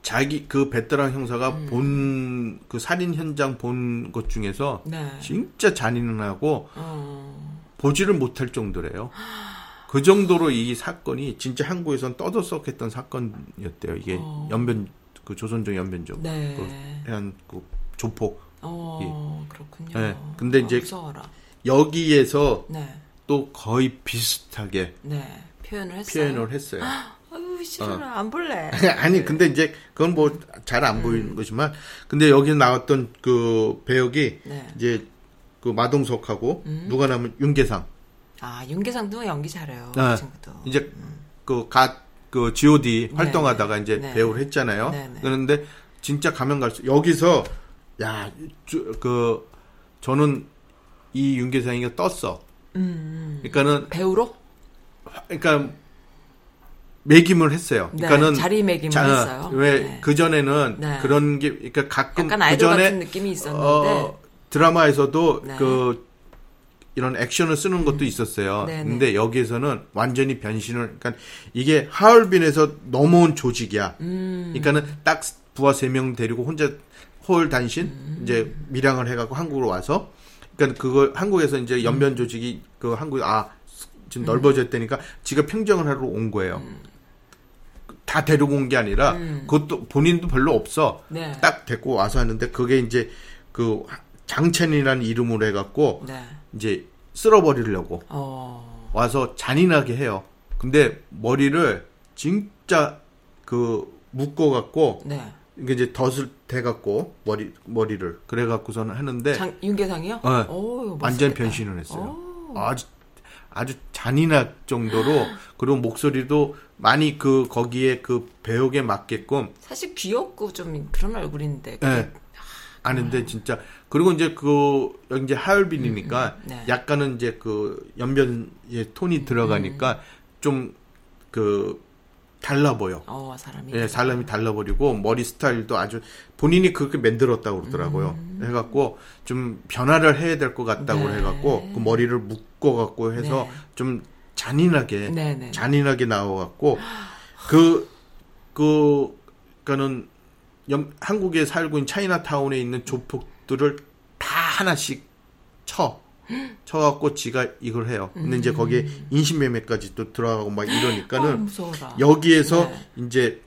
자기 그 베테랑 형사가 음. 본그 살인 현장 본 것 중에서 네. 진짜 잔인하고 어. 보지를 못할 정도래요. 그 정도로 이 사건이 진짜 한국에선 떠들썩했던 사건이었대요. 이게 어. 연변 그 조선족 연변족 네. 그 해안 그 조폭. 어, 그렇군요. 예. 근데 아, 이제 무서워라. 여기에서 네. 또 거의 비슷하게 네. 표현을 했어요. 표현을 했어요. 아유, 싫어라. 어. 안 볼래. 아니 근데 이제 그건 뭐 잘 안 보이는 거지만 근데 여기 나왔던 그 배역이 네. 이제 그 마동석하고 음. 누가 나면 윤계상 아, 윤계상도 연기 잘해요. 아, 그 친구도. 이제 그갓 그 G.O.D 네, 활동하다가 네. 이제 네. 배우를 했잖아요. 네, 네. 그런데 진짜 가면 갈수록 여기서 야 그 저는 이 윤계상이가 떴어. 음. 그러니까는 배우로? 그러니까 매김을 했어요. 네, 그러니까는 자리매김을 했어요. 왜 네. 그 전에는 네. 그런 게 그러니까 가끔 그 전에 느낌이 있었는데. 어, 드라마에서도 네. 그 이런 액션을 쓰는 것도 있었어요. 네, 네. 근데 여기에서는 완전히 변신을 그러니까 이게 하얼빈에서 넘어온 조직이야. 음. 그러니까는 딱 부하 세 명 데리고 혼자 홀 단신 음. 이제 밀양을 해 갖고 한국으로 와서 그러니까 그걸 한국에서 이제 연변 조직이 그 한국 아 지금 넓어졌다니까 지가 평정을 하러 온 거예요. 다 데리고 온 게 아니라 음. 그것도 본인도 별로 없어. 네. 딱 데리고 와서 하는데 그게 이제 그 장첸이라는 이름으로 해갖고 네. 이제 쓸어버리려고 어. 와서 잔인하게 해요. 근데 머리를 진짜 그 묶어갖고 네. 이게 이제 덫을 대갖고 머리 머리를 그래갖고서는 하는데 장, 윤계상이요? 네. 오, 완전 멋있겠다. 변신을 했어요. 아주 아주 잔인할 정도로 그리고 목소리도 많이 그 거기에 그 배역에 맞게끔 사실 귀엽고 좀 그런 얼굴인데. 그게 예. 아는데 진짜 그리고 이제 그 이제 하얼빈이니까 음, 네. 약간은 이제 그 연변의 톤이 들어가니까 좀그 달라 보여. 어, 사람이. 예, 사람이 달라 버리고 머리 스타일도 아주 본인이 그렇게 만들었다고 그러더라고요. 해갖고 좀 변화를 해야 될 것 같다고 음. 네. 해갖고 그 머리를 묶어 갖고 해서 네. 좀 잔인하게 네, 네. 잔인하게 나와갖고 그, 그, 그니까는, 연- 한국에 살고 있는 차이나타운에 있는 조폭들을 다 하나씩 쳐. 쳐갖고 지가 이걸 해요. 근데 이제 거기에 인신매매까지 또 들어가고 막 음. 어, 이러니까는 무서워라. 여기에서 네. 이제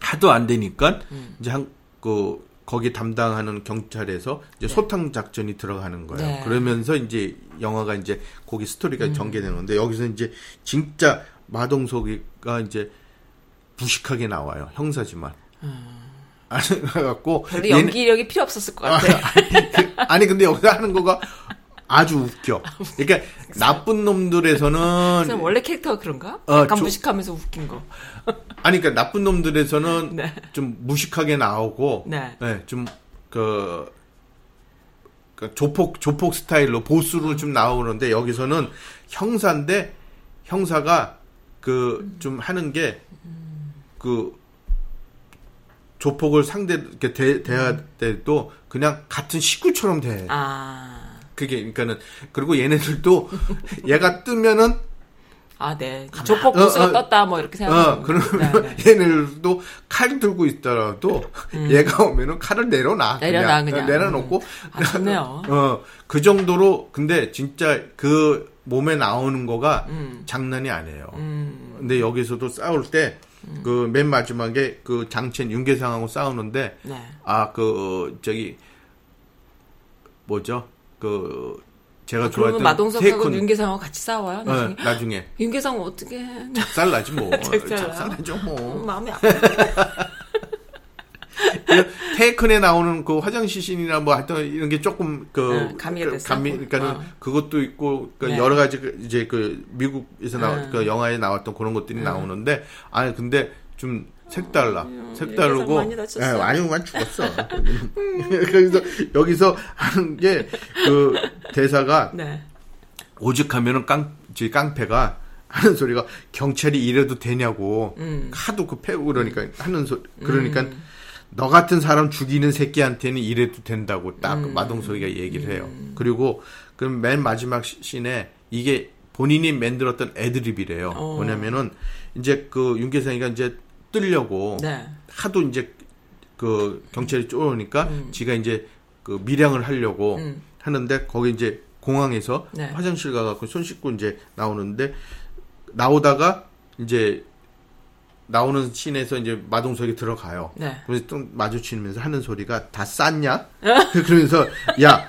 하도 안 되니까 음. 이제 한, 그, 거기 담당하는 경찰에서 이제 소탕 작전이 들어가는 거예요. 네. 그러면서 이제 영화가 이제 거기 스토리가 전개되는 건데 여기서 이제 진짜 마동석이가 이제 무식하게 나와요. 형사지만. 아 니, 그래갖고. 별로 연기력이 필요 없었을 것 같아요. 아니, 근데 여기서 하는 거가 아주 웃겨. 그러니까 나쁜 놈들에서는. 원래 캐릭터가 그런가? 어, 약간 조- 무식하면서 웃긴 거. 아니, 그러니까 나쁜 놈들에서는 네. 좀 무식하게 나오고. 네. 좀, 그, 그 조폭, 조폭 스타일로 보수로 좀 나오는데 여기서는 형사인데 형사가 그 좀 하는 게그 조폭을 상대 이렇게 대, 대할 때도 그냥 같은 식구처럼 대. 아. 그게 그러니까는 그리고 얘네들도 얘가 뜨면은 아, 네. 조폭 어, 보스가 어, 떴다, 뭐, 이렇게 생각하고. 어, 그러면 얘네들도 칼 들고 있더라도 얘가 오면은 칼을 내려놔. 음. 내려놔, 그냥. 내려놓고. 아, 좋네요. 어, 그 정도로, 근데 진짜 그 몸에 나오는 거가 음. 장난이 아니에요. 음. 근데 여기서도 싸울 때, 그 맨 마지막에 그 장첸 윤계상하고 싸우는데, 네. 아, 그, 저기, 뭐죠? 그, 제가 아, 좋아했던 마동석하고 테이큰- 윤계상하고 같이 싸워요? 나중에? 어, 나중에. 윤계상 어떻게 해? 작살나지 뭐. 작살나. 작살나죠 뭐. 마음이 아파. 테이큰에 나오는 그 화장실 씬이나 뭐 하여튼 이런 게 조금 그 응, 가미가 됐어? 감미 그러니까는 어. 그것도 있고 그 네. 여러 가지 그 이제 그 미국에서 나온 응. 그 영화에 나왔던 그런 것들이 응. 나오는데 아니 근데 좀 색달라 색다르고 많이 다쳤어. 예, 많이 많이 죽었어 그래서 여기서 하는 게 그 대사가 네. 오죽하면은 깡, 저 깡패가 하는 소리가 경찰이 이래도 되냐고 음. 하도 그 패고 그러니까 하는 소 그러니까 너 같은 사람 죽이는 새끼한테는 이래도 된다고 딱 음. 마동석이가 얘기를 해요. 그리고 그럼 맨 마지막 시- 씬에 이게 본인이 만들었던 애드립이래요. 어. 뭐냐면은 이제 그 윤계상이가 이제 뜨려고 네. 하도 이제 그 경찰이 쫓아오니까 음. 지가 이제 그 밀항을 하려고 음. 하는데 거기 이제 공항에서 네. 화장실 가갖고 손 씻고 이제 나오는데 나오다가 이제 나오는 씬에서 이제 마동석이 들어가요. 네. 그래서 또 마주치면서 하는 소리가 다 쌌냐? 그러면서 야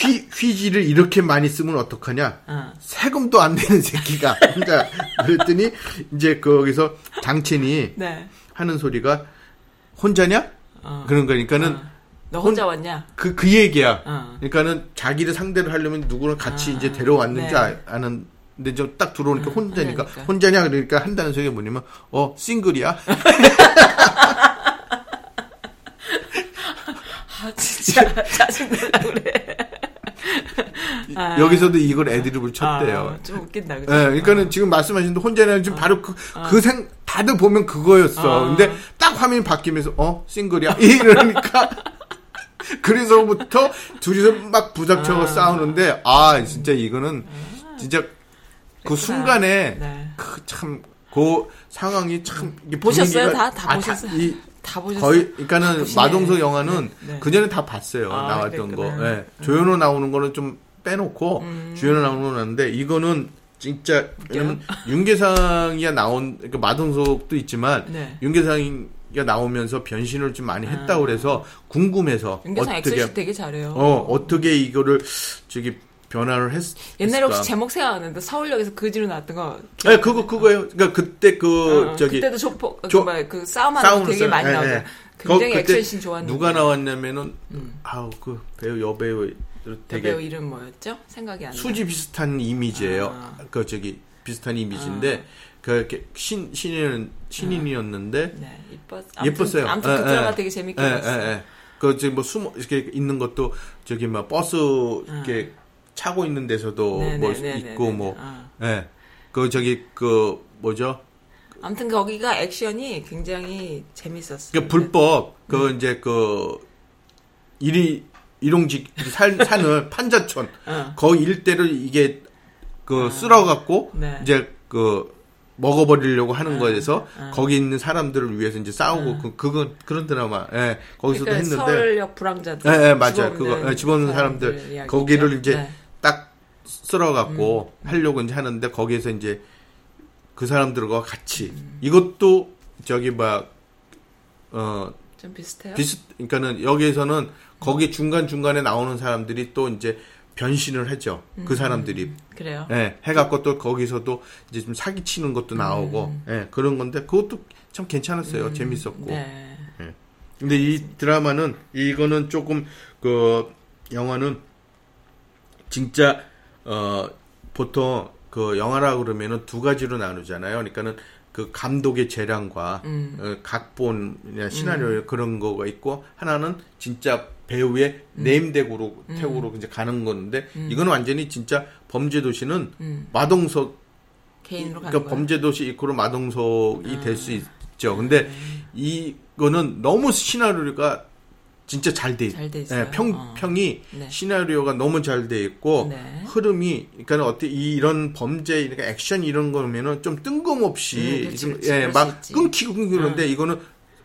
휘, 휴지를 이렇게 많이 쓰면 어떡하냐? 어. 세금도 안 내는 새끼가. 그러니까 그랬더니 이제 거기서 장첸이 네. 하는 소리가 혼자냐? 어. 그런 거니까는 너 혼자 왔냐? 그, 그 얘기야. 어. 그러니까는 자기를 상대로 하려면 누구랑 같이 이제 데려왔는지 네. 아, 아는, 근데 좀딱 들어오니까 혼자니까. 혼자니까. 혼자냐? 그러니까 한다는 소리가 뭐냐면, 어, 싱글이야? 아 진짜 짜증나 그래. 아. 여기서도 이걸 애드립을 쳤대요. 아, 좀 웃긴다. 그죠? 예, 그러니까는 지금 말씀하신 혼자냐? 지금 바로 그, 그 생, 다들 보면 그거였어. 어. 근데 딱 화면이 바뀌면서, 어, 싱글이야? 이러니까. 그래서부터 둘이서 막 부닥쳐서 싸우는데, 아, 진짜 이거는, 진짜 그 순간에, 네. 그 참, 그 상황이 참, 이게 보셨어요? 분위기가- 다? 다 아, 보셨어요? 이, 다 보셨어요? 거의, 그러니까는. 마동석 영화는 네, 네. 그 전에 다 봤어요. 아, 나왔던 거. 그랬구나. 예. 조연호 나오는 거는 좀 빼놓고 음. 주연호 나오는 건 나는데 이거는 진짜 왜냐면 윤계상이야 나온 그러니까 마동석도 있지만 네. 윤계상이가 나오면서 변신을 좀 많이 했다고 그래서 궁금해서 아. 윤계상 어떻게 되게 잘해요. 어 어떻게 이거를 저기 변화를 했 옛날에 혹시? 제목 생각나는데 서울역에서 그지로 나왔던 거. 네, 그거 그거예요. 그러니까 그때 그 어, 저기 그때도 조폭 그, 조- 뭐야, 그 싸움하는 거 되게 썰. 많이 예, 나오죠. 예. 굉장히 거- 그때 액션씬 좋았는데. 누가 나왔냐면은 아우 그 배우 여배우 되게 배우 이름 뭐였죠? 생각이 안 나. 수지 비슷한 이미지예요. 아. 그 저기 비슷한 이미지인데 그 이렇게 신 신인 신인이었는데 네, 이뻤. 아무튼- 예뻤어요. 아무튼 그 예, 드라마 예. 되게 재밌게 예, 봤어요. 그 저기 뭐 숨어 이렇게 있는 것도 저기 뭐 버스 이렇게 차고 있는 데서도 네, 뭐 네, 네, 있고 네, 뭐 네. 예. 그 저기 그 뭐죠? 아무튼 거기가 액션이 굉장히 재밌었어요. 그 불법 그 이제 그 일이 일용직 산 산을 판자촌 어. 거기 일대를 이게 그 쓸어갖고 네. 이제 그 먹어버리려고 하는 거에서 어. 거기 있는 사람들을 위해서 이제 싸우고 그 그건 그런 드라마 예 거기서도 그러니까 했는데 서울역 불황자들. 예, 예, 맞아요. 그거 예, 집어넣는 사람들 사람들 이야기죠. 거기를 이제 네. 딱 쓸어갖고 하려고 이제 하는데 거기에서 이제 그 사람들과 같이 음. 이것도 저기 막어 좀 비슷해요. 비슷 그러니까는 여기에서는 거기 중간 중간에 나오는 사람들이 또 이제 변신을 하죠. 음. 그 사람들이 그래요. 예, 해갖고 또 거기서도 이제 좀 사기 치는 것도 나오고 예, 그런 건데 그것도 참 괜찮았어요. 재밌었고. 음. 네. 예. 근데 이 드라마는 이거는 조금 그 영화는 진짜 어 보통 그 영화라 그러면은 두 가지로 나누잖아요. 그러니까는 그 감독의 재량과 음. 어, 각본이나 시나리오 그런 거가 있고 하나는 진짜 배우의 name tag으로 태우로 이제 가는 건데 이거는 완전히 진짜 범죄도시는 음. 마동석 개인으로 가는 그러니까. 범죄도시 equal로 마동석이 될 아. 수 있죠. 근데 네. 이거는 너무 시나리오가 진짜 잘 돼. 잘돼 있어요. 평 어. 평이 네. 시나리오가 너무 잘 돼 있고 네. 흐름이 그러니까 어때 이- 이런 범죄 이렇게 액션 이런 거면은 좀 뜬금없이 음, 좀. 예, 막. 끊기고 끊기고 그러는데 이거는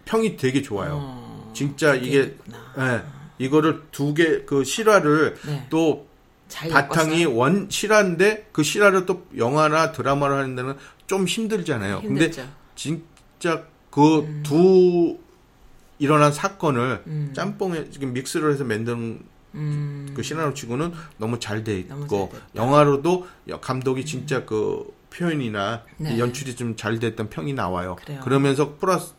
평이 되게 좋아요. 어, 진짜 이게. 예. 이거를 두 개 그 실화를 네. 또잘 바탕이 엮었어요. 원 실화인데 그 실화를 또 영화나 드라마로 하는 데는 좀 힘들잖아요. 힘들죠. 근데 진짜 그두 일어난 사건을 음. 짬뽕에 지금 믹스를 해서 만든 음. 그 시나리오 치고는 너무 잘 돼 있고 잘. 영화로도 여- 감독이 진짜 그 표현이나 네. 연출이 좀 잘 됐던 평이 나와요. 그래요. 그러면서 플러스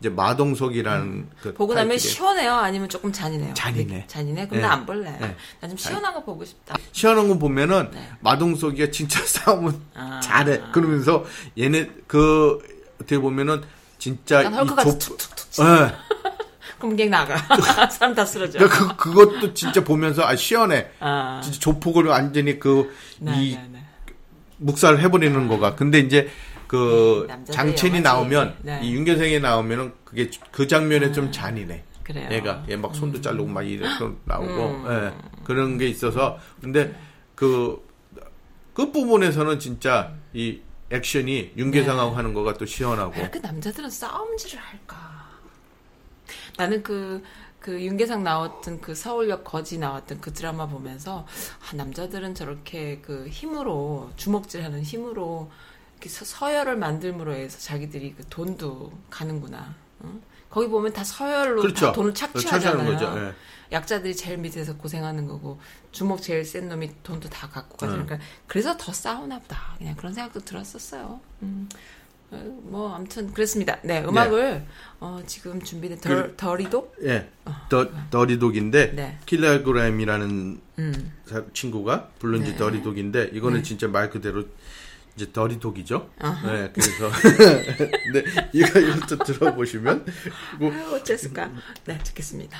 이제 마동석이라는 그 보고 나면 시원해요? 아니면 조금 잔인해요? 잔인해. 잔인해? 그럼 네. 나안 볼래. 네. 나좀 시원한 거 보고 싶다. 시원한 거 보면은 네. 마동석이가 진짜 싸움은 아. 잘해. 그러면서 얘네 그 어떻게 보면은 진짜 헐크같이 조- 툭툭툭 치. 예. 그럼 갱 나가. 사람 다 쓰러져. 그러니까 그 그것도 진짜 보면서 아 시원해. 아. 진짜 조폭을 완전히 그이 네, 네, 네. 묵살을 해버리는 거가. 근데 이제 그 네, 장첸이. 나오면 네. 이 윤계생이 나오면은 그게 그 장면에 좀 잔인해. 그래요. 얘가 얘 막 손도 자르고 막 이렇게 나오고 음. 예, 그런 게 있어서 근데 그 끝부분에서는 진짜 이 액션이 윤계상하고 네. 하는 거가 또 시원하고 왜 이렇게 남자들은 싸움질을 할까? 나는 그, 그 윤계상 나왔던 그 서울역 거지 나왔던 그 드라마 보면서 아, 남자들은 저렇게 그 힘으로 주먹질 하는 힘으로 이렇게 서- 서열을 만들므로 해서 자기들이 그 돈도 가는구나. 어? 거기 보면 다 서열로 그렇죠. 다 돈을 차지하는 착취하잖아요. 거죠. 예. 약자들이 제일 밑에서 고생하는 거고 주먹 제일 센 놈이 돈도 다 갖고 가죠. 네. 그러니까 그래서 더 싸우나 보다. 그냥 그런 생각도 들었었어요. 음. 어, 뭐 아무튼 그랬습니다. 네 음악을 어, 지금 준비된 덜, 그- 덜이도 예. 더, 더리독인데, 네. 킬로그램이라는 음. 사- 친구가 부른 지 네. 더리독인데, 이거는 네. 진짜 말 그대로 이제 더리독이죠. 아하. 네, 그래서. 네, 이거, 이것도 들어보시면, 뭐, 아유, 어쨌을까? 네 듣겠습니다.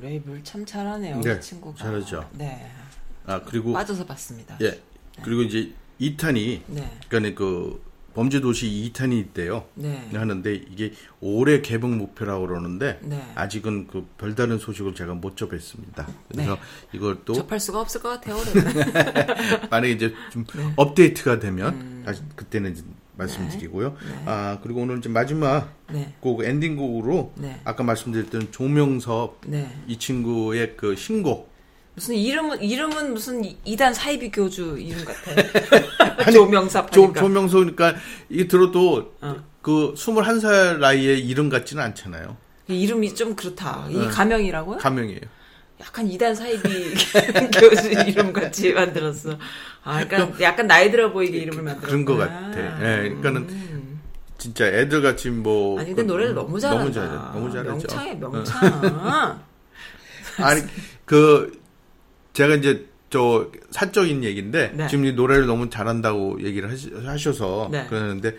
랩을 참 잘하네요. 네, 이 친구가. 잘하죠. 네. 아, 그리고. 빠져서 봤습니다. 예. 그리고 이제 2탄이. 네. 그러니까 그, 범죄도시 2탄이 있대요. 네. 하는데 이게 올해 개봉 목표라고 그러는데 네. 아직은 그 별다른 소식을 제가 못 접했습니다. 그래서 네. 이걸 또 접할 수가 없을 것 같아요. 만약에 이제 좀 네. 업데이트가 되면 음. 다시 그때는 이제 말씀드리고요. 아 그리고 오늘 이제 마지막 네. 곡 엔딩곡으로 네. 아까 말씀드렸던 조명섭 네. 이 친구의 그 신곡 무슨 이름은 이름은 무슨 이단 사이비 교주 이름 같아. 조명섭 조. 조명섭 그러니까 이게 들어도 어. 그 21살 나이에 이름 같지는 않잖아요. 이름이 좀 그렇다. 이 네. 가명이라고요? 가명이에요. 약간 이단 사이비 교수 이름 같이 만들었어. 아, 약간 약간 나이 들어 보이게 이름을 만들었어. 그런 것 같아. 예, 그러니까는 진짜 애들 같이 뭐 음. 아니 근데 그- 노래를 너무 잘한다. 너무 잘해. 너무 잘하죠. 명창에 어. 명창. 아니 그 제가 이제 저 사적인 얘기인데 네. 지금 이 노래를 너무 잘한다고 얘기를 하시, 하셔서 네. 그러는데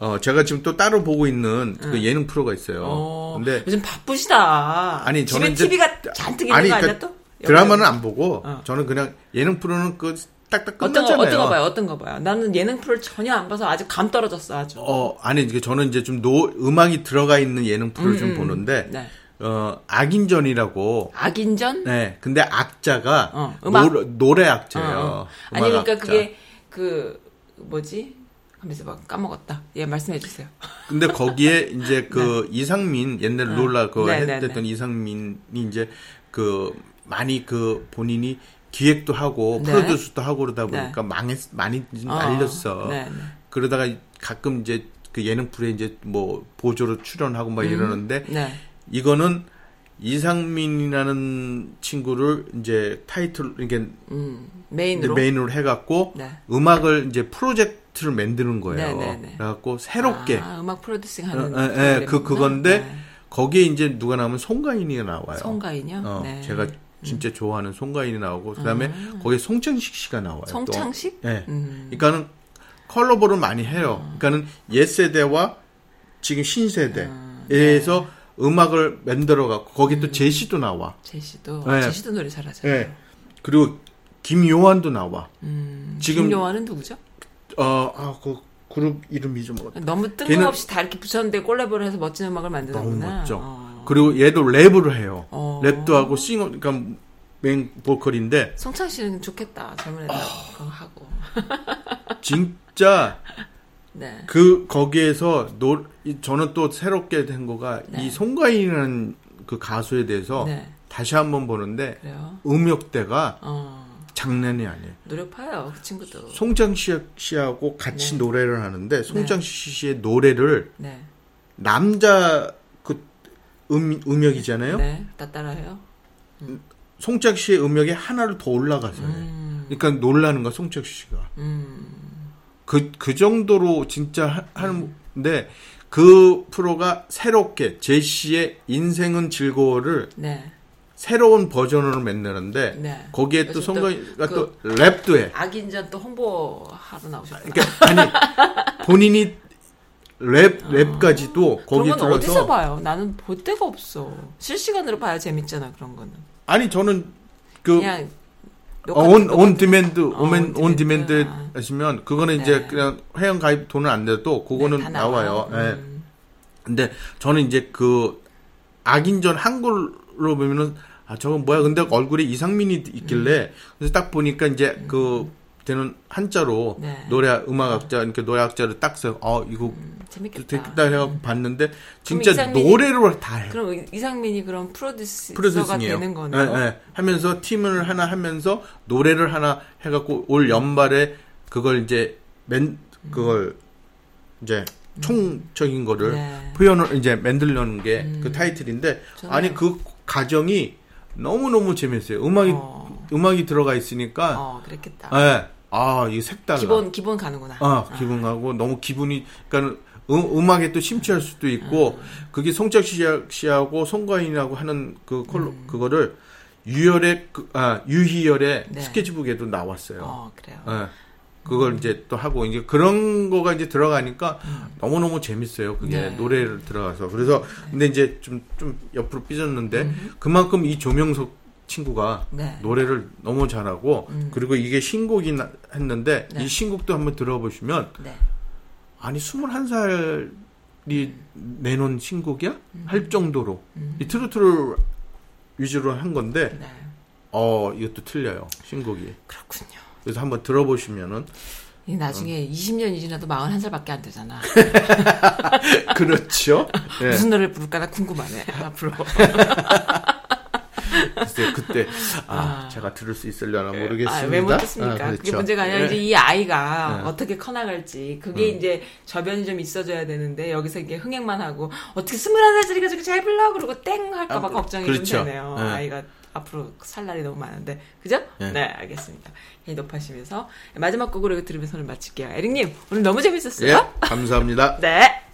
어 제가 지금 또 따로 보고 있는 그 응. 예능 프로가 있어요. 어, 근데 요즘 바쁘시다. 아니 집에 저는 이제 TV가 잔뜩 있는 아니, 거 아니야 그러니까 또? 드라마는 안 보고 어. 저는 그냥 예능 프로는 그 딱딱 끝났잖아요. 어떤 거 봐요? 어떤 거 봐요? 나는 예능 프로를 전혀 안 봐서 아직 감 떨어졌어 아주. 어 아니 이게 저는 이제 좀 노, 음악이 들어가 있는 예능 프로를 음, 좀 음. 보는데 네. 어 악인전이라고 악인전? 네 근데 악자가 어, 음악? 노래, 노래 악자예요. 어, 어. 아니 그러니까 악자. 그게 그 뭐지? 하면서 막 까먹었다. 예 말씀해 주세요. 근데 거기에 이제 그 이상민 옛날 롤라 그 네, 네, 했던 네. 이상민이 이제 그 많이 그 본인이 기획도 하고 네. 프로듀스도 하고 그러다 네. 보니까 망했 많이 좀 어, 날렸어. 네, 네. 그러다가 가끔 이제 그 예능 프로에 이제 뭐 보조로 출연하고 막 이러는데 네. 이거는 이상민이라는 친구를 이제 타이틀 이게 음, 메인으로. 메인으로 해갖고 네. 음악을 이제 프로젝트 를 만드는 거예요. 네, 네, 네. 그래갖고 새롭게 아, 음악 프로듀싱 어, 하는 어, 예, 그. 그건데 네. 거기에 이제 누가 나오면 송가인이가 나와요. 송가인이요? 어, 네. 제가 진짜 좋아하는 송가인이 나오고 그다음에 거기에 송창식 씨가 나와요. 또. 송창식? 예. 음. 그러니까는 콜라보를 많이 해요. 그러니까는 옛 세대와 지금 신세대에서 네. 음악을 만들어 갖고 거기 음. 또 제시도 나와. 제시도 네. 제시도 노래 잘하잖아요. 예. 그리고 김요한도 나와. 음, 지금- 김요한은 누구죠? 어, 아, 그 그룹 이름이 좀 너무 뜬금없이 다 이렇게 붙였는데 콜라보를 해서 멋진 음악을 너무 만드는구나. 멋져. 어. 그리고 얘도 랩을 해요. 어. 랩도 하고 싱어, 그러니까 메인 보컬인데 송창 씨는 좋겠다. 젊은 애들 아. 그거 하고. 진짜 네. 그 거기에서 노 이- 저는 또 새롭게 된 거가 네. 이 송가인이라는 그 가수에 대해서 네. 다시 한번 보는데 그래요. 음역대가 어. 장난이 아니에요. 노력파요 그 친구도. 송장 씨- 씨하고 같이 네. 노래를 하는데 송장 씨의 노래를 네. 남자 그 음, 음역이잖아요. 네. 다 따라해요. 송장 씨의 음역에 하나를 더 올라가서 해. 음. 그러니까 놀라는 거야 송장 씨가. 음. 그, 그 정도로 진짜 하- 하는데 그 프로가 새롭게 제시의 인생은 즐거워를 네. 새로운 버전으로 만드는데 네. 거기에 또 요즘 송가인가 또또 랩도 해. 악인전 또 홍보하러 나오셨구나. 그러니까 아니 본인이 랩 랩까지도 거기 건 어디서 들어서 봐요? 나는 볼 데가 없어. 실시간으로 봐야 재밌잖아 그런 거는. 아니 저는 그 그냥 on, on demand, 어, 오멘, on on demand. 하시면, 그거는 이제 네. 그냥 회원 가입 돈은 안 내도, 그거는 네, 다 나와요. 예. 음. 근데 저는 이제 그, 악인전 한글로 보면은, 아, 저건 뭐야. 근데 얼굴에 이상민이 있길래, 그래서 딱 보니까 이제 그, 되는 한자로 음. 네. 노래, 음악학자, 이렇게 노래학자를 딱 써, 어, 이거 재밌겠다. 되겠다 해갖고 봤는데, 진짜 이상민이- 노래로 다 해. 그럼 이상민이 그런 프로듀서가. 되는 거네요. 예, 예. 하면서 팀을 하나 하면서 노래를 하나 해갖고 올 연말에 그걸 이제 맨 그걸 이제 총적인 거를 음. 네. 표현을 이제 만들려는 게그 타이틀인데 아니 그 가정이 너무 너무 재밌어요. 음악이 어. 음악이 들어가 있으니까 어, 그랬겠다. 예. 아, 이게 색달라. 기본 기본 가는구나. 아, 기분 가고 너무 기분이 그러니까 음, 음악에 또 심취할 수도 있고 그게 송짝 씨- 씨하고 송가인이라고 하는 그콜 그거를 유열의 그, 아 유희열의 네. 스케치북에도 나왔어요. 어, 그래요. 예. 그걸 이제 또 하고 이제 그런 거가 이제 들어가니까 너무 너무 재밌어요. 그게 네. 노래를 들어가서 그래서 근데 이제 좀 좀 옆으로 삐졌는데 그만큼 이 조명석 친구가 네. 노래를 너무 잘하고 그리고 이게 신곡이 나- 했는데 네. 이 신곡도 한번 들어보시면 네. 아니 21살이 내놓은 신곡이야? 할 정도로 이 트로트를 위주로 한 건데 네. 어 이것도 틀려요 신곡이 그렇군요. 그래서 한번 들어보시면은 이 나중에 20년이 지나도 41살밖에 안 되잖아. 그렇죠. 예. 무슨 노래를 부를까 나 궁금하네. 앞으로. 글쎄요, 그때 아, 제가 들을 수 있으려나 모르겠습니다. 아, 왜못 듣습니까? 아, 그게 그렇죠. 문제가 아니라 예. 이제 이 아이가 네. 어떻게 커나갈지 그게 이제 저변이 좀 있어줘야 되는데 여기서 이게 흥행만 하고 어떻게 스물한 살짜리가 저렇게 잘 불러 그러고 땡 할까봐 아, 걱정이 그렇죠. 좀 되네요. 네. 아이가 앞으로 살 날이 너무 많은데 그죠? 네. 네, 알겠습니다. 이 높아시면서 마지막 곡으로 들으면서 오늘 마칠게요. 에릭님 오늘 너무 재밌었어요. 예, 감사합니다. 네.